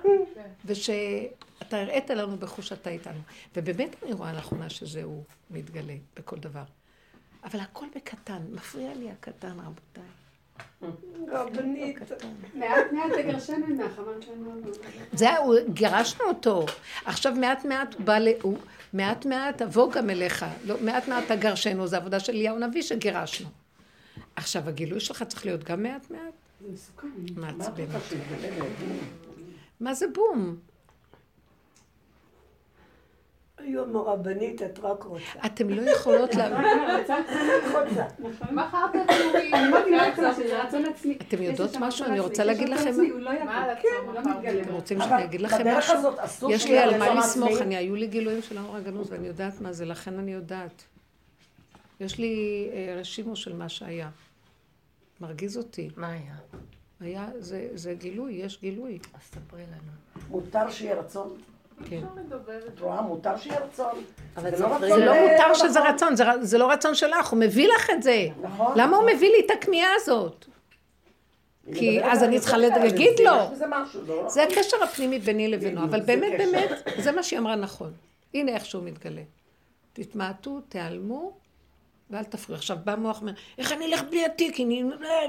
ושאתה הראית לנו בחוש אתה איתנו. ובאמת אני רואה לאחרונה שזה הוא מתגלה בכל דבר. אבל הכל בקטן, מפריע לי הקטן, רבותיי. רבנית. מעט מעט תגרשנו ממך, אמרת לנו. זהו, גירשנו אותו. עכשיו מעט מעט בא ל... מעט מעט אבוא גם אליך. לא, מעט מעט תגרשנו, זו עבודה של אליהו הנביא שגירשנו. עכשיו, הגילוי שלך צריך להיות גם מעט מעט? זה מסוכן. מעצבן. מה זה בום? היום הרבנית, את רק רוצה. אתם לא יכולות לה... מכרת דברים. אתם יודעות משהו? אני רוצה להגיד לכם... מה הרצון? אתם רוצים שאני אגיד לכם משהו? יש לי על מה לסמוך, אני, היו לי גילויים של האור הגנוז ואני יודעת מה זה, לכן אני יודעת. יש לי אה, רשימו של מה שהיה. מרגיז אותי. מה היה? היה, זה, זה גילוי, יש גילוי. אז ספרי לנו. מותר שיהיה רצון? כן. את רואה, מותר שיהיה רצון. אבל זה לא לא אה, מותר לא שזה. רצון, זה, לא רצון שלך, הוא מביא לך את זה. נכון. למה הוא מביא לי את הכמיהה הזאת? כי אז אני צריכה זה, להגיד לו. לא? זה הקשר הפנימי ביני לבינו, אבל זה באמת. באמת, זה מה שהיא אמרה נכון. הנה איך שהוא מתגלה. תתמעטו, תיעלמו, ואל תפריעו. עכשיו בא מוח אומר, איך אני אלך בלי התיק?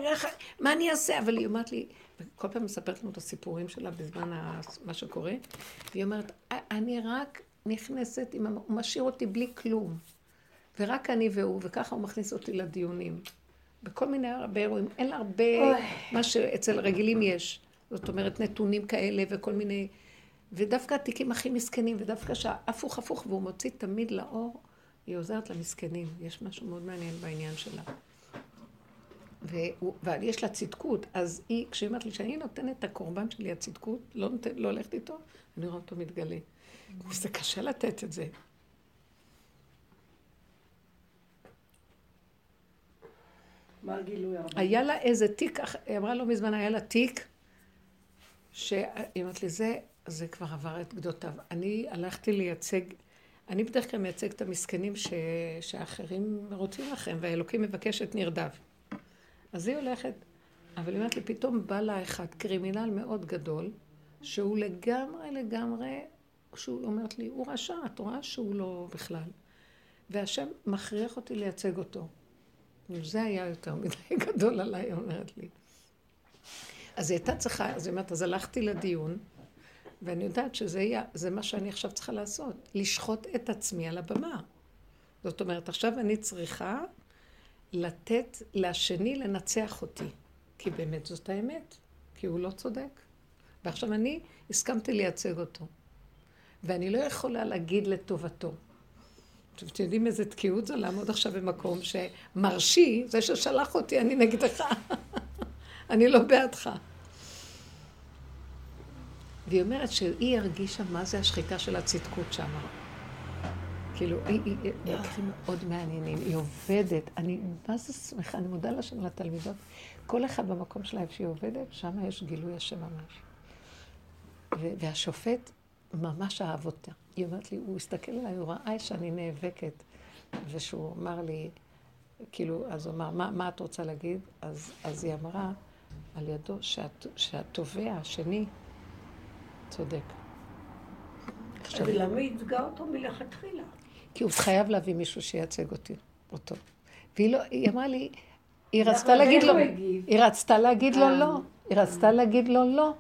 איך- מה אני אעשה? אבל היא אומרת לי, כל פעם מספרת לנו את הסיפורים שלה בזמן ה- מה שקורה, והיא אומרת, אני רק נכנסת, עם הוא משאיר אותי בלי כלום. ורק אני והוא, וככה הוא מכניס אותי לדיונים. בכל מיני הרבה אירועים, אין לה הרבה, מה שאצל רגילים יש. זאת אומרת, נתונים כאלה וכל מיני... ודווקא התיקים הכי מסכנים, ודווקא שהפוך הפוך, והוא מוציא תמיד לאור, היא עוזרת למסכנים. יש משהו מאוד מעניין בעניין שלה. והוא- אבל יש לה צדקות, אז היא, כשהיא אומרת לי שאני נותנת את הקורבן שלי, הצדקות, לא, נותן, לא הולכת איתו, אני רואה אותו מתגלה. וזה קשה לתת את זה. מה הגילוי הרב? היה לה איזה תיק, היא אמרה לא מזמן, היה לה תיק, שהיא אומרת לי, זה, זה כבר עבר את גדותיו. אני הלכתי לייצג, אני בדרך כלל מייצג את המסכנים ש, שאחרים רוצים לכם, והאלוקים מבקש את נרדף. אז היא הולכת, אבל היא אומרת לי, פתאום בא לה אחד, קרימינל מאוד גדול, שהוא לגמרי לגמרי, שהוא אומרת לי, הוא רשע, את רואה שהוא לא בכלל. והשם מכריח אותי לייצג אותו. זה היה יותר מדי גדול עליי, היא אומרת לי. אז היא הייתה צריכה, אז היא אומרת, אז הלכתי לדיון, ואני יודעת שזה יהיה, זה מה שאני עכשיו צריכה לעשות, לשחוט את עצמי על הבמה. זאת אומרת, עכשיו אני צריכה לתת לשני לנצח אותי, כי באמת זאת האמת, כי הוא לא צודק. ועכשיו אני הסכמתי לייצג אותו, ואני לא יכולה להגיד לטובתו. עכשיו, אתם יודעים איזה תקיעות זה לעמוד עכשיו במקום שמרשי, זה ששלח אותי, אני נגדך. אני לא בעדך. והיא אומרת שהיא הרגישה מה זה השחיקה של הצדקות שם. כאילו, היא, היא, היא, היא מאוד מעניינים, היא עובדת, אני מה זה שמחה, אני מודה לשם לתלמידות. כל אחד במקום שלה איפה שהיא עובדת, שם יש גילוי השם ממש. והשופט ממש אהב אותה. היא אומרת לי, הוא הסתכל עליי, הוא ראה שאני נאבקת, ושהוא אמר לי, כאילו, אז הוא אמר, מה, מה את רוצה להגיד? אז, אז היא אמרה על ידו שהת, שהתובע השני צודק. אז למה היא ייצגה אותו מלכתחילה? כי הוא חייב להביא מישהו שייצג אותי, אותו. והיא לא, היא אמרה לי, היא רצתה להגיד לו, היא רצתה להגיד לו לא, היא רצתה להגיד לו לא,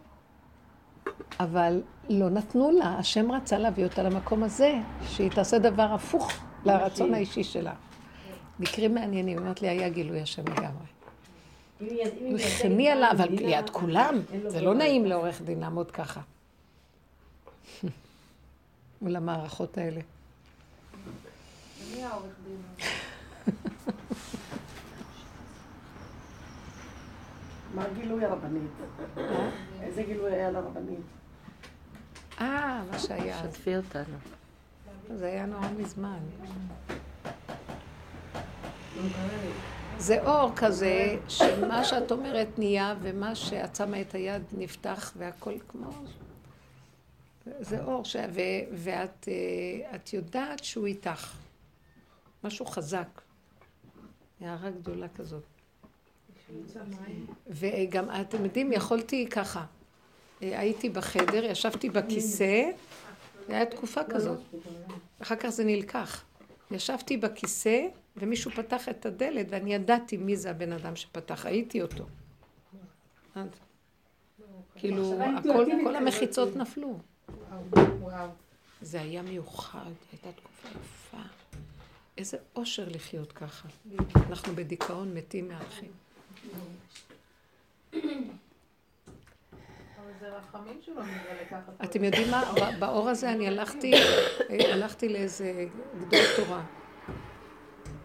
אבל לא נתנו לה, השם רצה להביא אותה למקום הזה, שהיא תעשה דבר הפוך לרצון האישי שלה. מקרים מעניינים, אמרת לי, היה גילוי השם לגמרי. הוא הכניע לה, אבל ליד כולם, זה לא נעים לעורך דין לעמוד ככה. מול המערכות האלה. מי העורך דין? מה הגילוי הרבנית? איזה גילוי היה לרבנית? אה, מה שהיה. אז. שתפי אותנו. זה היה נורא מזמן. זה אור כזה, שמה שאת אומרת נהיה, ומה שאת שמה את היד נפתח, והכל כמו... זה אור, ש... ו... ואת אה, את יודעת שהוא איתך. משהו חזק. הערה גדולה כזאת. וגם, אתם יודעים, יכולתי ככה. אה, הייתי בחדר, ישבתי בכיסא, זו הייתה תקופה כזאת. אחר כך זה נלקח. ישבתי בכיסא, ומישהו פתח את הדלת, ואני ידעתי מי זה הבן אדם שפתח, הייתי אותו. כאילו, הכל, כל המחיצות נפלו. זה היה מיוחד, הייתה תקופה יפה. איזה אושר לחיות ככה. אנחנו בדיכאון מתים מהאחים. אתם יודעים מה? באור הזה אני הלכתי, אה, הלכתי לאיזה גדול תורה.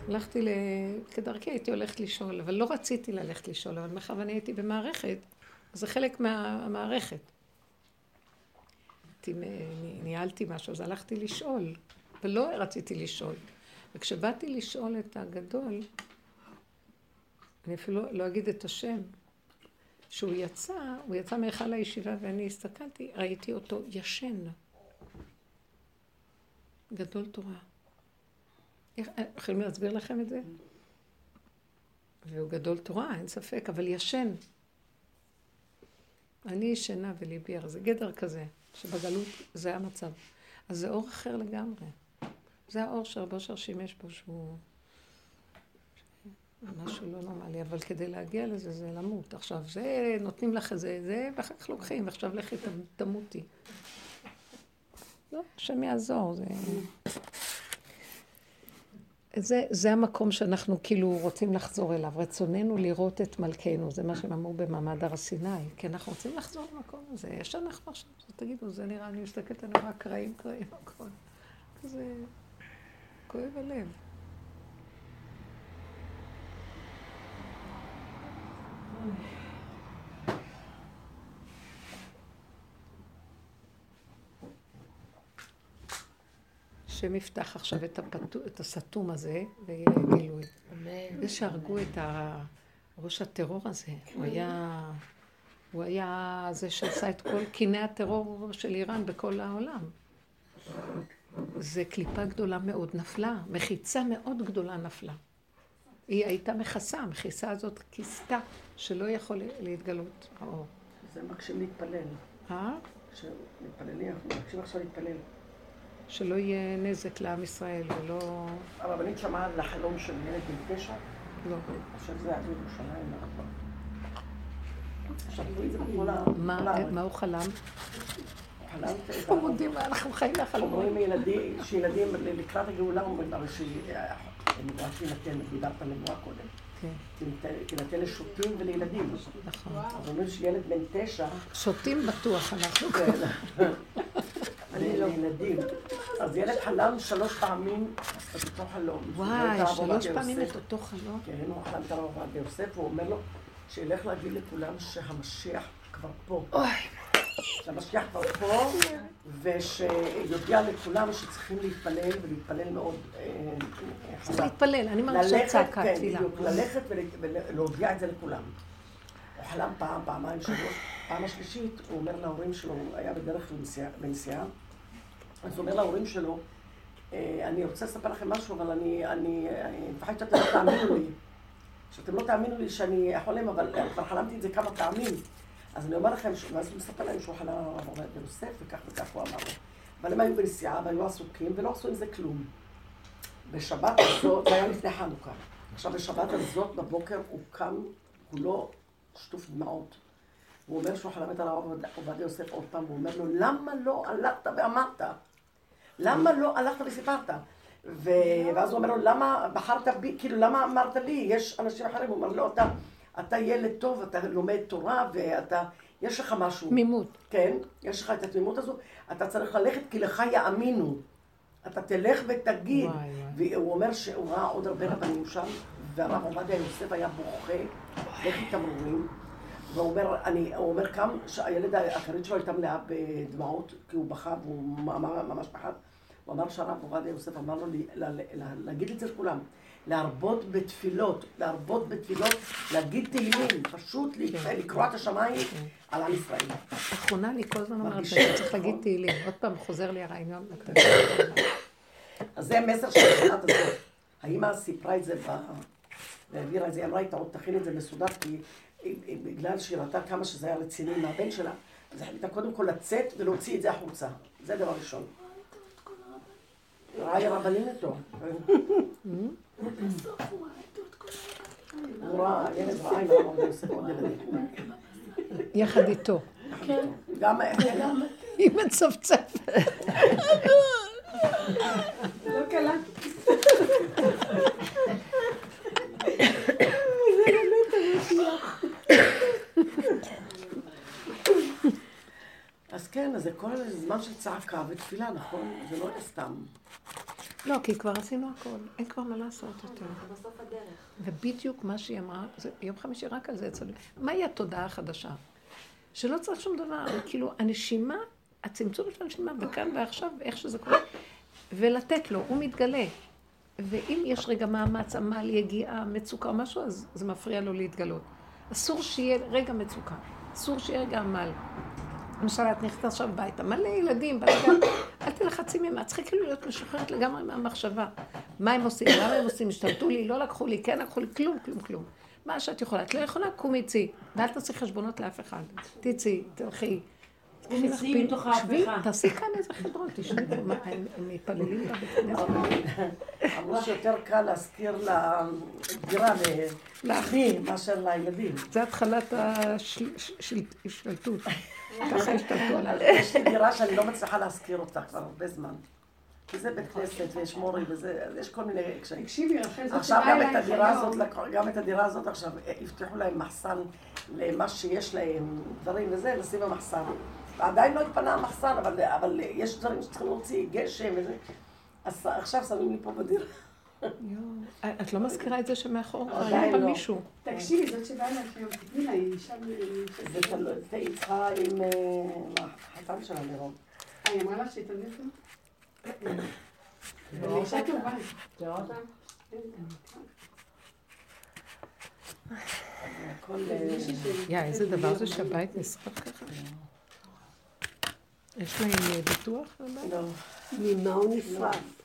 הלכתי ל... כדרכי הייתי הולכת לשאול, אבל לא רציתי ללכת לשאול, אבל מאחר ואני הייתי במערכת, אז זה חלק מהמערכת. ניהלתי משהו, אז הלכתי לשאול, ולא רציתי לשאול. וכשבאתי לשאול את הגדול, אני אפילו לא אגיד את השם, כשהוא יצא, הוא יצא מהיכל הישיבה ואני הסתכלתי, ראיתי אותו ישן. גדול תורה. איך, יכולים להסביר לכם את זה? והוא גדול תורה, אין ספק, אבל ישן. אני ישנה וליבי הר, זה גדר כזה, שבגלות זה המצב. אז זה אור אחר לגמרי. זה האור שרבו אושר שימש בו, שהוא... משהו לא נורמלי, אבל כדי להגיע לזה זה למות. עכשיו, זה, נותנים לך זה, זה, ואחר כך לוקחים, ועכשיו לכי תמותי. לא, השם יעזור, זה... זה, זה המקום שאנחנו כאילו רוצים לחזור אליו. רצוננו לראות את מלכנו, זה מה שהם אמרו במעמד הר סיני. כי אנחנו רוצים לחזור למקום הזה. יש אנחנו עכשיו, תגידו, זה נראה, אני מסתכלת, אני רואה קרעים, קרעים, הכל. כזה כואב הלב. השם יפתח עכשיו את, הפתו, את הסתום הזה ויהיה גילוי. זה שהרגו את ראש הטרור הזה, הוא היה, הוא היה זה שעשה את כל קיני הטרור של איראן בכל העולם. זה קליפה גדולה מאוד נפלה, מחיצה מאוד גדולה נפלה. היא הייתה מכסה, המכיסה הזאת כיסתה שלא יכול להתגלות האור. זה מקשים להתפלל. אה? כשמתפללים, אנחנו מבקשים עכשיו להתפלל. שלא יהיה נזק לעם ישראל ולא... הרבנית שמעה על החלום של ילד בן תשע? לא. חושב שזה היה בירושלים. נכון. זה. מה. מה הוא חלם? חלמת את ה- חמודים, אנחנו חיים מהחלומות. אומרים ילדים, שילדים לקראת הגאולה אומרים, הרי שנבואה תינתן, דיברת על נבואה קודם. כן, תינתן- לשוטים ולילדים. נכון. אז אומרים שילד בן תשע, שותים בטוח אנחנו. כן, לילדים. אז ילד חלם שלוש פעמים את אותו חלום. וואי, שלוש פעמים. את אותו חלום. כן, הוא חלם את הרב עובדיה יוסף, הוא אומר לו שילך להגיד לכולם שהמשיח כבר פה. אוי, שהמשיח כבר פה, ושיודיע לכולם שצריכים להתפלל, ולהתפלל מאוד אה, צריך חזק. להתפלל, אני מרגישה צעקה, כן, תפילה. בדיוק, ללכת ול- ולהודיע את זה לכולם. הוא חלם פעם, פעמיים, שלוש. פעם השלישית, הוא אומר להורים שלו, הוא היה בדרך לנסיעה- אז הוא אומר להורים שלו, "אה, אני רוצה לספר לכם משהו, אבל אני מפחד שאתם לא תאמינו לי. שאתם לא תאמינו לי שאני חולם, אבל כבר חלמתי את זה כמה פעמים. אז אני אומר לכם, ואז הוא מספר להם שהוא חלם על הרב עובדיה יוסף, וכך וכך הוא אמר. אבל הם היו בנסיעה והיו עסוקים ולא עשו עם זה כלום. בשבת הזאת, זה היה לפני חנוכה. עכשיו, בשבת הזאת בבוקר הוא קם, כולו שטוף דמעות. הוא אומר שהוא חלם את הרב עובדיה יוסף עוד פעם, הוא אומר לו, למה לא הלכת ואמרת? למה לא הלכת וסיפרת? ואז הוא אומר לו, למה בחרת בי, כאילו, למה אמרת לי? יש אנשים אחרים, הוא אומר לו, אתה, אתה ילד טוב, אתה לומד תורה, ואתה, יש לך משהו. תמימות. כן, יש לך את התמימות הזו, אתה צריך ללכת כי לך יאמינו. אתה תלך ותגיד. וואי, וואי. והוא אומר שהוא ראה עוד הרבה רבנים שם, והרב עובדיה יוסף היה בוכה, בכי תמרורים. והוא אומר, אני, הוא אומר קם, שהילד הכרית שלו הייתה מלאה בדמעות, כי הוא בכה והוא ממש, ממש פחד. הוא אמר שהרב עובדיה יוסף אמר לו ל- ל- ל- להגיד את זה לכולם, להרבות בתפילות, להרבות בתפילות, להגיד תהילים, פשוט כן. לקרוע את השמיים על עם ישראל. אחרונה לי כל הזמן אומרת, שאני צריך נכון. להגיד תהילים. עוד פעם חוזר לי הרעיון. אז זה המסר של השנת הזאת. האמא סיפרה את זה ב... והעבירה את זה, היא אמרה איתה, עוד תכין את זה מסודר, כי היא- היא- בגלל שהיא ראתה כמה שזה היה רציני מהבן שלה, אז היא החליטה קודם כל לצאת ולהוציא את זה החוצה. זה דבר ראשון. ראה רבנים איתו. הוא ראה, ילד ראה עם הרב עובדיה יוסף עוד ילדים. יחד איתו. גם... גם- היא מצפצפת. לא קלה. אז כן, אז זה כל הזמן של צעקה ותפילה, נכון? זה לא סתם. לא, כי כבר עשינו הכל, אין כבר מה לעשות יותר. בסוף הדרך. ובדיוק מה שהיא אמרה, זה יום חמישי רק על זה אצל... מהי התודעה החדשה? שלא צריך שום דבר, כאילו הנשימה, הצמצום של הנשימה, וכאן ועכשיו, ואיך שזה קורה, ולתת לו, הוא מתגלה. ואם יש רגע מאמץ, עמל, יגיעה, מצוקה או משהו, אז זה מפריע לו להתגלות. אסור שיהיה רגע מצוקה, אסור שיהיה רגע עמל. למשל, את נכנסת עכשיו הביתה, מלא ילדים, בלגן, אל תלחצי את צריכה כאילו להיות משוחררת לגמרי מהמחשבה. מה הם עושים, למה הם עושים, השתלטו לי, לא לקחו לי, כן לקחו לי, כלום, כלום, כלום. מה שאת יכולה, את לא יכולה, קומי צאי, ואל תעשי חשבונות לאף אחד. תצאי, תלכי. מתוך ההפיכה. תעשי כאן איזה חדרון, תשבי פה, מה, הם מתפללים בבית כנסת? אמרו שיותר קל להשכיר לדירה לאחי מאשר לילדים. זה התחלת ההשתלטות. ככה השתלטו עליו. יש לי דירה שאני לא מצליחה להשכיר אותה כבר הרבה זמן. כי זה בית כנסת ויש מורי וזה, יש כל מיני קשיים. תקשיבי, רחל, זאת עכשיו גם את הדירה. הזאת, גם את הדירה הזאת עכשיו, אה, הבטיחו להם מחסן למה שיש להם, דברים וזה, לשים במחסן. עדיין לא התפנה המחסן, אבל, אבל יש דברים שצריכים להוציא, גשם וזה. אז עכשיו שמים לי פה בדירה. את לא מזכירה את זה שמאחור עדיין חיים בה לא. מישהו. תקשיבי, זאת שבאה אלייך היום, תתני לה, היא אישה... זה תלוי, היא צריכה עם אה, החתן שלה לראות. היא אמרה לך שתלמיד לו? היא אישה טובה. הכל... אה, יא, איזה דבר זה שהבית נשרף ככה. יש להם אה, ביטוח? לא, ממה הוא נשרף?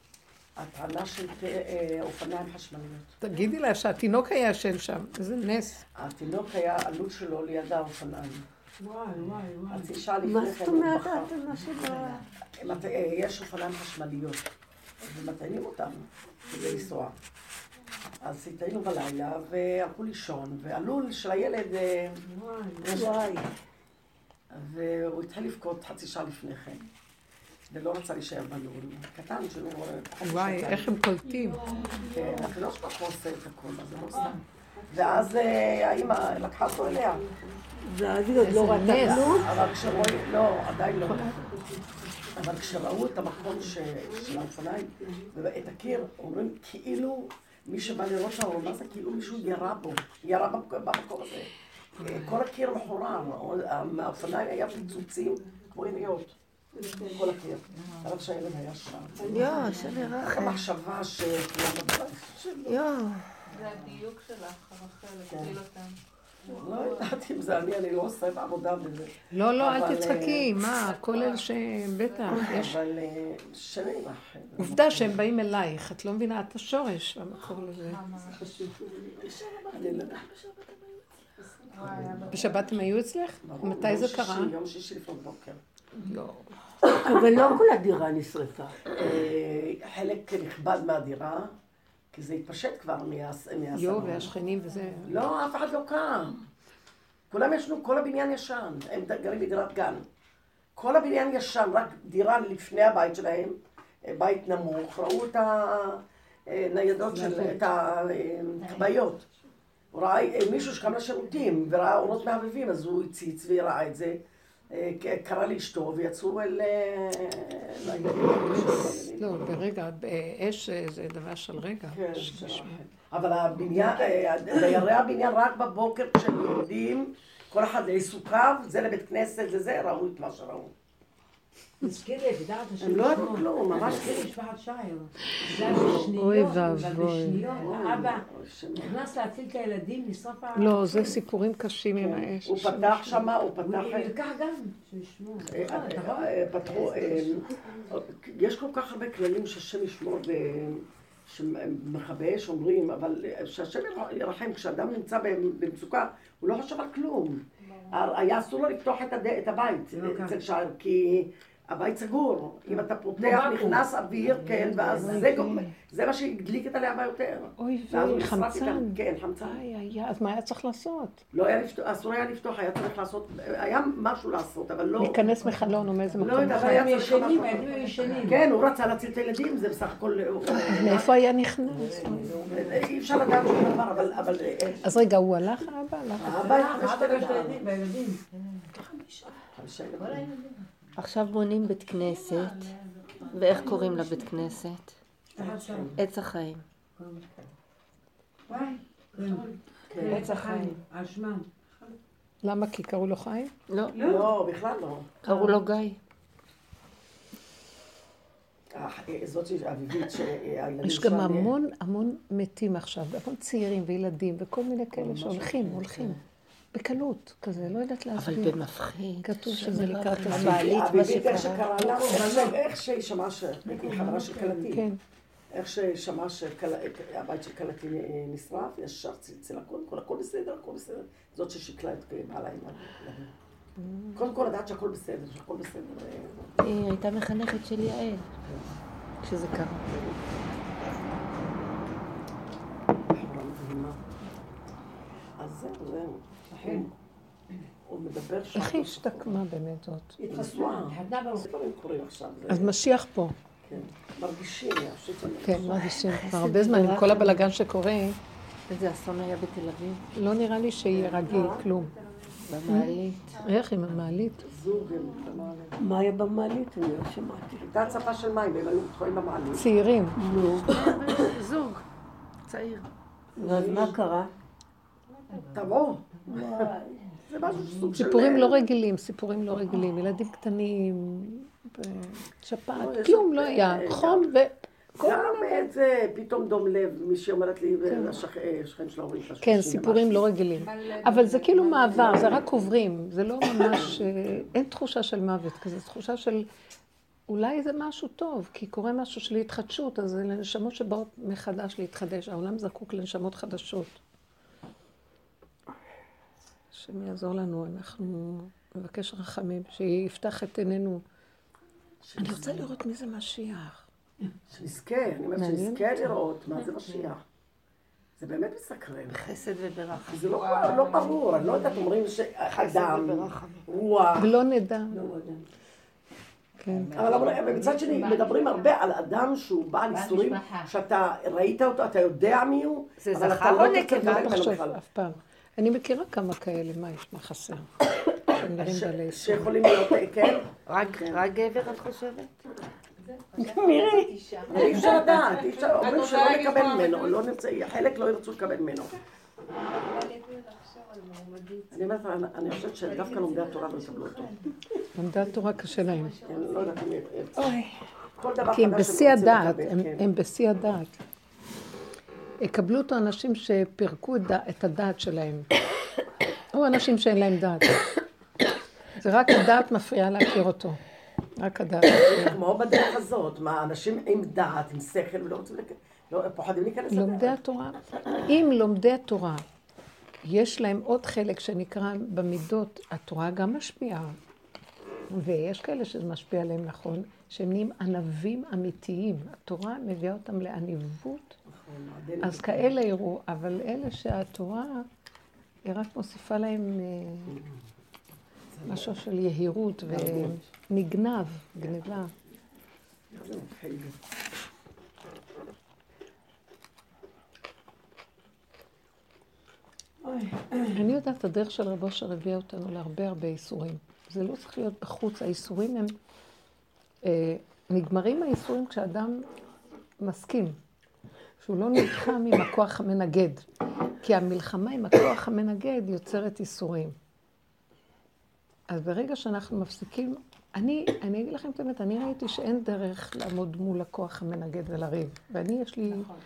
הטענה של אה, אופניים חשמליות. תגידי לה שהתינוק היה ישן שם, איזה נס. התינוק היה, עלות שלו ליד האופניים. וואי, וואי, וואי. לפני מה כן זאת אומרת. ההתאמה שלה? מת- אה, יש אופניים חשמליות, ומטענים אותם כדי לנסוע. אז התעיינו בלילה, והלכו לישון, והלול של הילד, אה, וואי. והוא התחיל לבכות חצי שעה לפני כן, ולא רצה להישאר בלול. קטן פחות וואי. איך הם קולטים. כן, הקדוש ברוך הוא עושה את הכל, אז זה לא סתם. ואז אה, האמא לקחה אותו אליה. ואבי עוד לא ראתה. כלום? אבל כשרואים, לא, עדיין לא. אבל כשראו את המקום של האופניים, ואת הקיר, אומרים כאילו מי שבא לראות שם, אומר, מה זה כאילו מישהו ירה בו, ירה במקום הזה. כל הקיר מחורר, מהאופניים היה פיצוצים כמו עיניות. כל הקיר. רק שהילד היה שם. יואו, השם רק ירחם. המחשבה שכולם בבית שלו. יואו. זה הדיוק שלך, רחל, הגדיל אותם. לא יודעת אם זה אני, אני לא עושה בעבודה בזה. לא, לא, אבל, אל תצחקי, אה, מה, כל אלה ש... בטח, יש... אבל אה, שני לך. עובדה שהם באים אלייך, את לא מבינה, את השורש במקור לזה. לא. בשבת הם היו אצלך? מתי זה קרה? יום שישי לפנות בוקר. לא. אבל לא כל הדירה נשרפה. אה, חלק נכבד מהדירה, כי זה התפשט כבר מהס- מהסלון. יו, והשכנים וזה. לא, אף אחד לא קם. כולם ישנו, כל הבניין ישן. הם גרים בדירת גן. כל הבניין ישן, רק דירה לפני הבית שלהם, אה, בית נמוך, ראו את הניידות של, את הכבאיות. הוא ראה אה, מישהו שקם לשירותים וראה אורות מהבהבים, אז הוא הציץ וראה את זה. אה, קרא לאשתו ויצאו אל... אה. לא, ברגע, אה, זה דבר של רגע. כן, זה- אבל הבניין, אה, דיירי הבניין רק בבוקר כשהם יורדים, כל אחד לעיסוקיו, זה לבית כנסת, זה זה, ראו את מה שראו. מזכיר לי, את יודעת, השם הם לא ישמור. כלום, ממש כלום. משפחת שייר. זה היה בשניות. בשניות, שם. נכנס להציל את הילדים, נשרף ה... לא, זה סיפורים קשים עם האש. הוא פתח שמה, הוא הוא פתח... נלקח גם. אה, רואה? אה, פתחו, אה, יש כל כך הרבה כללים שהשם ישמור ו- שמכבי אש אומרים, אבל אה, שהשם ירחם, כשאדם נמצא במצוקה, הוא לא חושב על כלום. היה אסור לו לפתוח את הבית לא אצל. שער, כי הבית סגור. אם אתה פותח, ואקום. נכנס אוויר, כן, ואז זה גם- זה מה שהדליק את הלהבה יותר. אוי חמצן. כן, חמצן. איי, איי, איי, אז מה היה צריך לעשות? לא היה לפתוח, אסור היה לפתוח, היה צריך לעשות, היה משהו לעשות, אבל לא... להיכנס מחלון או מאיזה לא מקום. יודעת, אבל היה הם צריך ישנים, משהו. הילדים היו ישנים. כן, הוא רצה להציל את הילדים, זה בסך הכל... מאיפה היה נכנס? אי אפשר לדעת שום דבר, אבל... אבל אה, אז רגע, הוא הלך האבא? הלך? האבא התחמש האבא בילדים. עכשיו בונים בית כנסת, ואיך קוראים לבית כנסת? עץ החיים. עץ החיים. למה? כי קראו לו חיים? לא, לא, בכלל לא. קראו לו גיא. אה, זאת אביבית שהילדים יש גם המון המון מתים עכשיו, המון צעירים וילדים וכל מיני כאלה שהולכים, הולכים. בקלות, כזה, לא יודעת אבל להסביר. במפחיד. כתוב שזה לקראת הסוף. המעלית, מה שקרה. איך שהיא שמעה ש... היא חברה של כלתי. כן. איך ששמעה שהבית של כלתי אה, נשרף, ישר צלצל הכל, הכל, הכל בסדר, הכל בסדר. זאת ששיקלה את בעלה עם הילדים. קודם כל לדעת שהכל בסדר, שהכל בסדר. היא הייתה מחנכת של יעל, כשזה קרה. מדהימה. אז זהו, זהו. הוא- הוא מדבר שם. איך היא השתקמה באמת זאת? זה- אז משיח פה. כן. מרגישים, כן, מרגישים כבר הרבה זמן עם כל הבלגן שקורה, איזה אסון היה בתל אביב, לא נראה לי שיהיה רגיל, כלום. במעלית. איך עם המעלית? זוג, במעלית. מה היה במעלית? אני לא שמעתי. הייתה הצפה של מים, הם היו תקועים במעלית. צעירים. נו, זוג, צעיר. ואז מה קרה? תבוא. זה משהו סוג של... סיפורים לא רגילים, סיפורים לא רגילים. ילדים קטנים, שפעת, כלום לא היה. אה, חום ו... גם את זה, פתאום דום לב, מישהי אומרת לי, והשכן שלה אומרים לה כן, סיפורים לא רגילים. אבל זה כאילו מעבר, זה רק עוברים. זה לא ממש... אה, אין תחושה של מוות כזה, תחושה של... אולי זה משהו טוב, כי קורה משהו של התחדשות, אז זה לנשמות שבאות מחדש להתחדש. העולם זקוק לנשמות חדשות. השם יעזור לנו, אנחנו נבקש רחמים, שיפתח את עינינו. אני רוצה לראות מי זה משיח. שנזכה, אני אומרת שנזכה לראות מה זה משיח. זה באמת מסקרן. חסד וברחם. זה לא לא ברור, אני לא יודעת, אומרים שאדם, רוח, ולא נדע. כן. אבל ומצד שני מדברים הרבה על אדם שהוא בעל משפחה. שאתה ראית אותו, אתה יודע מי הוא, זה אבל אתה לא נקבה? אל תחשוב בכלל. אף פעם. אני מכירה כמה כאלה, מה יש, מה חסר? שיכולים להיות, אה, כן, רק רק גבר את חושבת? אי אפשר לדעת, אי אפשר, אומרים שלא נקבל ממנו? לא נרצה, חלק לא ירצו לקבל ממנו. אני אומרת, אני- אני חושבת שדווקא לומדי התורה לא יקבלו אותו. לומדי התורה קשה להם. אני לא יודעת אם... דבר כי הם חדש בשיא הדעת, הם- כן. הם בשיא הדעת. יקבלו אותו אנשים שפירקו את דע- את הדעת שלהם. או אנשים שאין להם דעת. זה רק הדעת מפריעה להכיר אותו. רק הדעת. כמו בדרך הזאת, מה, אנשים עם דעת, עם שכל, ולא רוצים, לא, פוחדים להיכנס לומדי לדעת. התורה, אם לומדי התורה, יש להם עוד חלק שנקרא במידות, התורה גם משפיעה. ויש כאלה שזה משפיע עליהם נכון, שהם נהיים ענבים אמיתיים. התורה מביאה אותם לעניבות, אז כאלה יראו, אבל אלה שהתורה, היא רק מוסיפה להם אה, משהו של יהירות ונגנב, גניבה. זה מפחיד. אני יודעת, הדרך של רב אושר הביאה אותנו להרבה הרבה איסורים. זה לא צריך להיות בחוץ, האיסורים הם... אה, נגמרים האיסורים כשאדם מסכים, שהוא לא נלחם עם הכוח המנגד. כי המלחמה עם הכוח המנגד יוצרת איסורים. אז ברגע שאנחנו מפסיקים, אני, אני אגיד לכם את האמת, אני ראיתי שאין דרך לעמוד מול הכוח המנגד ולריב. ואני, יש לי נכון.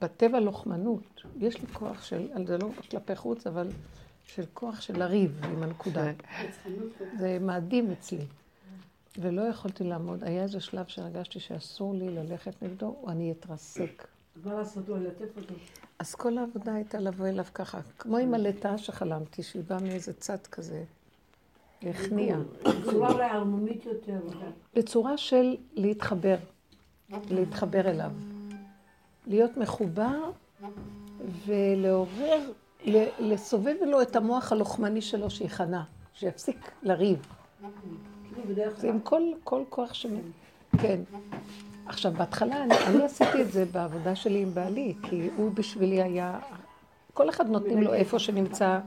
בטבע לוחמנות. יש לי כוח של, זה לא כלפי חוץ, אבל של כוח של לריב עם הנקודה. זה מאדים אצלי. ולא יכולתי לעמוד. היה איזה שלב שהרגשתי שאסור לי ללכת נגדו, או אני אתרסק. מה לעשות, לא ללטף אותו. אז כל העבודה הייתה לבוא אליו ככה, כמו עם הלטאה שחלמתי, שהיא באה מאיזה צד כזה, והכניעה. בצורה אולי ערמומית יותר. בצורה של להתחבר, להתחבר אליו. להיות מחובר ולעורר, לסובב לו את המוח הלוחמני שלו שיכנע, שיפסיק לריב. בדרך זה עם כל, כל כוח ש... כן. עכשיו, בהתחלה, אני, אני עשיתי את זה בעבודה שלי עם בעלי, כי הוא בשבילי היה... כל אחד נותנים לו איפה שנמצא...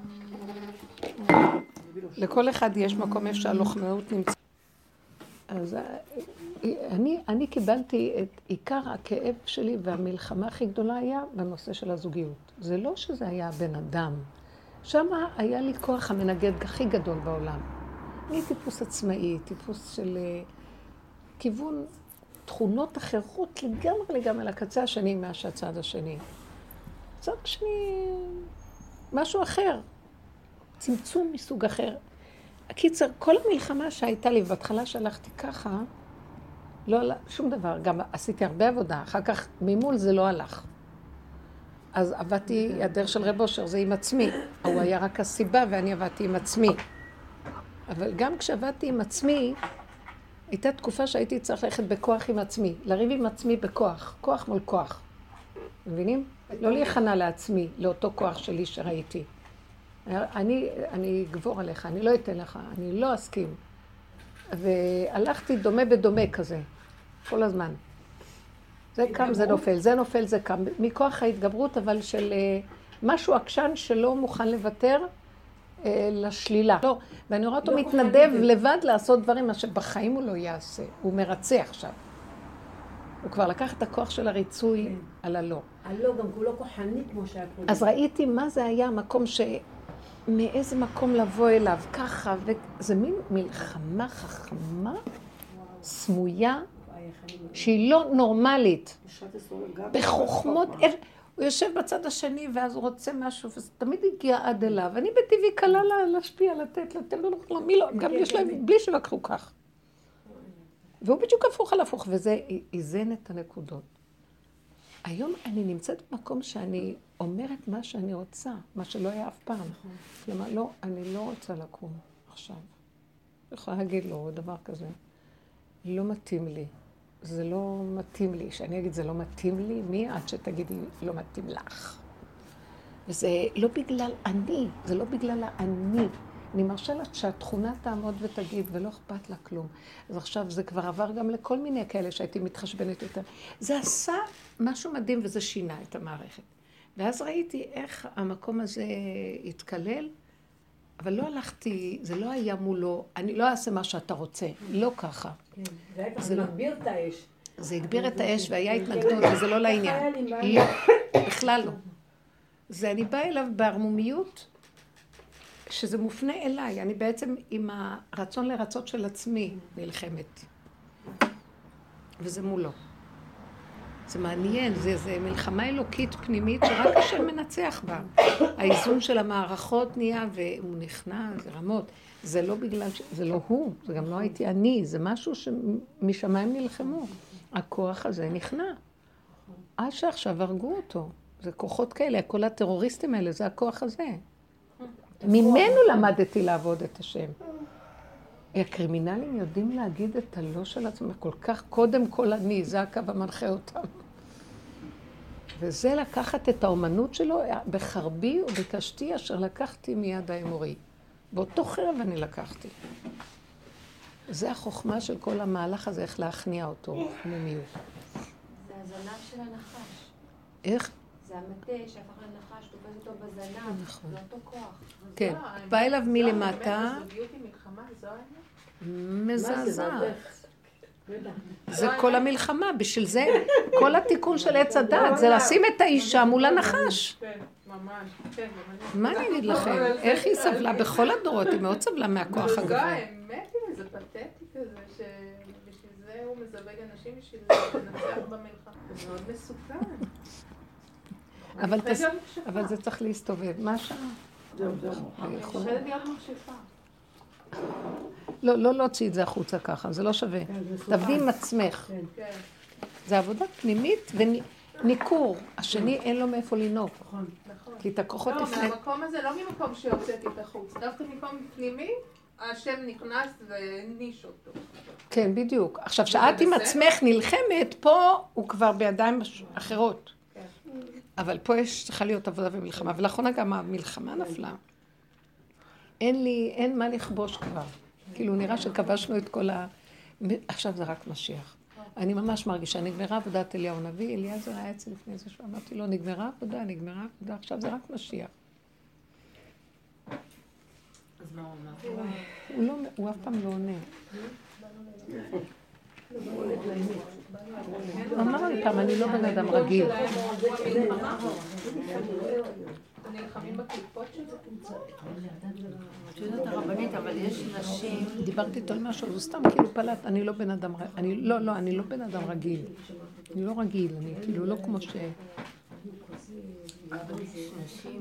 לכל אחד יש מקום איפה שהלוחמאות נמצאת. אז אה, אני, אני קיבלתי את עיקר הכאב שלי והמלחמה הכי גדולה היה בנושא של הזוגיות. זה לא שזה היה הבן אדם. שם היה לי כוח המנגד הכי גדול בעולם. אני טיפוס עצמאי, טיפוס של אה, כיוון, תכונות אחרות לגמרי לגמרי לקצה השני מהצד השני. צד שני, משהו אחר. צמצום מסוג אחר. הקיצר, כל המלחמה שהייתה לי, בהתחלה שהלכתי ככה, לא עלה שום דבר. גם עשיתי הרבה עבודה, אחר כך ממול זה לא הלך. אז עבדתי, הדרך של רב אושר זה עם עצמי. הוא היה רק הסיבה ואני עבדתי עם עצמי. אבל גם כשעבדתי עם עצמי, הייתה תקופה שהייתי צריך ללכת בכוח עם עצמי, לריב עם עצמי בכוח, כוח מול כוח. מבינים? לא להיכנע לעצמי, לאותו כוח שלי שראיתי. אני, אני אגבור עליך, אני לא אתן לך, אני לא אסכים. והלכתי דומה בדומה כזה, כל הזמן. זה קם, זה נופל, זה נופל, זה קם. מכוח ההתגברות, אבל של אה, משהו עקשן שלא מוכן לוותר לשלילה. לא, ואני רואה אותו לא מתנדב. לבד לעשות דברים, מה שבחיים הוא לא יעשה. הוא מרצה עכשיו. הוא כבר לקח את הכוח של הריצוי כן. על הלא. הלא, גם כולו כוחני כמו שהיה קודם. אז ראיתי מה זה היה המקום ש... מאיזה מקום לבוא אליו, ככה, וזה מין מלחמה חכמה, סמויה, שהיא לא נורמלית. בחוכמות, הוא יושב בצד השני ואז הוא רוצה משהו, וזה תמיד הגיע עד אליו. אני בטבעי קלה לה- להשפיע, לתת, לתת, לא, לא, מי לא, גם יש להם, בלי שלקחו כך. והוא בדיוק הפוך על הפוך, וזה איזן את הנקודות. היום אני נמצאת במקום שאני אומרת מה שאני רוצה, מה שלא היה אף פעם. כלומר, לא, אני לא רוצה לקום עכשיו. אני יכולה להגיד לו דבר כזה. לא מתאים לי. זה לא מתאים לי. שאני אגיד זה לא מתאים לי, מי עד שתגידי לא מתאים לך? וזה לא בגלל אני, זה לא בגלל האני. אני מרשה לה שהתכונה תעמוד ותגיד, ולא אכפת לה כלום. אז עכשיו זה כבר עבר גם לכל מיני כאלה שהייתי מתחשבנת יותר. זה עשה משהו מדהים וזה שינה את המערכת. ואז ראיתי איך המקום הזה התקלל, אבל לא הלכתי, זה לא היה מולו, אני לא אעשה מה שאתה רוצה, לא ככה. כן, זה לא- מגביר את האש. זה הגביר את האש והיה התנגדות, וזה לא לעניין. לא, בכלל לא. זה אני באה אליו בערמומיות, שזה מופנה אליי. אני בעצם עם הרצון לרצות של עצמי נלחמת. וזה מולו. זה מעניין, זה, זה מלחמה אלוקית פנימית שרק השם מנצח בה. האיזון של המערכות נהיה, והוא נכנע, זה רמות. זה לא בגלל, ש... זה לא הוא, זה גם לא הייתי אני, זה משהו שמשמיים נלחמו. הכוח הזה נכנע. עד שעכשיו הרגו אותו. זה כוחות כאלה, כל הטרוריסטים האלה, זה הכוח הזה. ממנו למדתי לעבוד את השם. הקרימינלים יודעים להגיד את הלא של עצמם כל כך, קודם כל אני, זה הקו המנחה אותם. וזה לקחת את האומנות שלו בחרבי ובקשתי אשר לקחתי מיד האמורי. באותו חרב אני לקחתי. זה החוכמה של כל המהלך הזה, איך להכניע אותו, פנימיות. זה הזנב של הנחש. איך? זה המטה שהפך לנחש, תופס אותו בזנב. נכון. זה אותו כוח. כן, בא אליו מלמטה. מזעזעת. זה כל המלחמה, בשביל זה, כל התיקון של עץ הדת, זה לשים את האישה מול הנחש. מה אני אגיד לכם? איך היא סבלה בכל הדורות? היא מאוד סבלה מהכוח הגבוה. האמת היא, זה פתטי כזה, שבשביל זה הוא מזווג אנשים בשביל לנצח במלחמה. זה מאוד מסוכן. אבל זה צריך להסתובב. מה השעה? זהו, זהו. אני מפחדת להיות מכשפה. לא, לא להוציא את זה החוצה ככה, זה לא שווה. תעבדי עם עצמך. כן. זה עבודה פנימית וניכור. השני אין לו מאיפה לנהוג. נכון. כי את הכוחות לא, לפני... מהמקום הזה, לא ממקום שהוצאתי את החוץ, דווקא מקום פנימי, השם נכנס והעניש אותו. כן, בדיוק. עכשיו, שאת עם? עצמך נלחמת, פה הוא כבר בידיים אחרות. כן. אבל פה יש, צריכה להיות עבודה ומלחמה. ולאחרונה גם המלחמה נפלה. אין לי, אין מה לכבוש כבר. כאילו, נראה שכבשנו את כל ה... עכשיו זה רק משיח. אני ממש מרגישה, נגמרה עבודת אליהו הנביא, אליעזר היה אצלי לפני זה, שאמרתי לו, נגמרה עבודה, נגמרה עבודה, עכשיו זה רק משיח. אז מה הוא אומר? הוא לא, הוא אף פעם לא עונה. הוא אמר לי פעם, אני לא בן אדם רגיל. נלחמים בקליפות של זה? את יודעת הרבנית, אבל יש נשים... דיברתי איתו על משהו, הוא סתם כאילו פלט, אני לא בן אדם, ר- אני לא, לא, אני לא בן אדם רגיל. אני לא רגיל, אני כאילו לא כמו ש... אבל יש נשים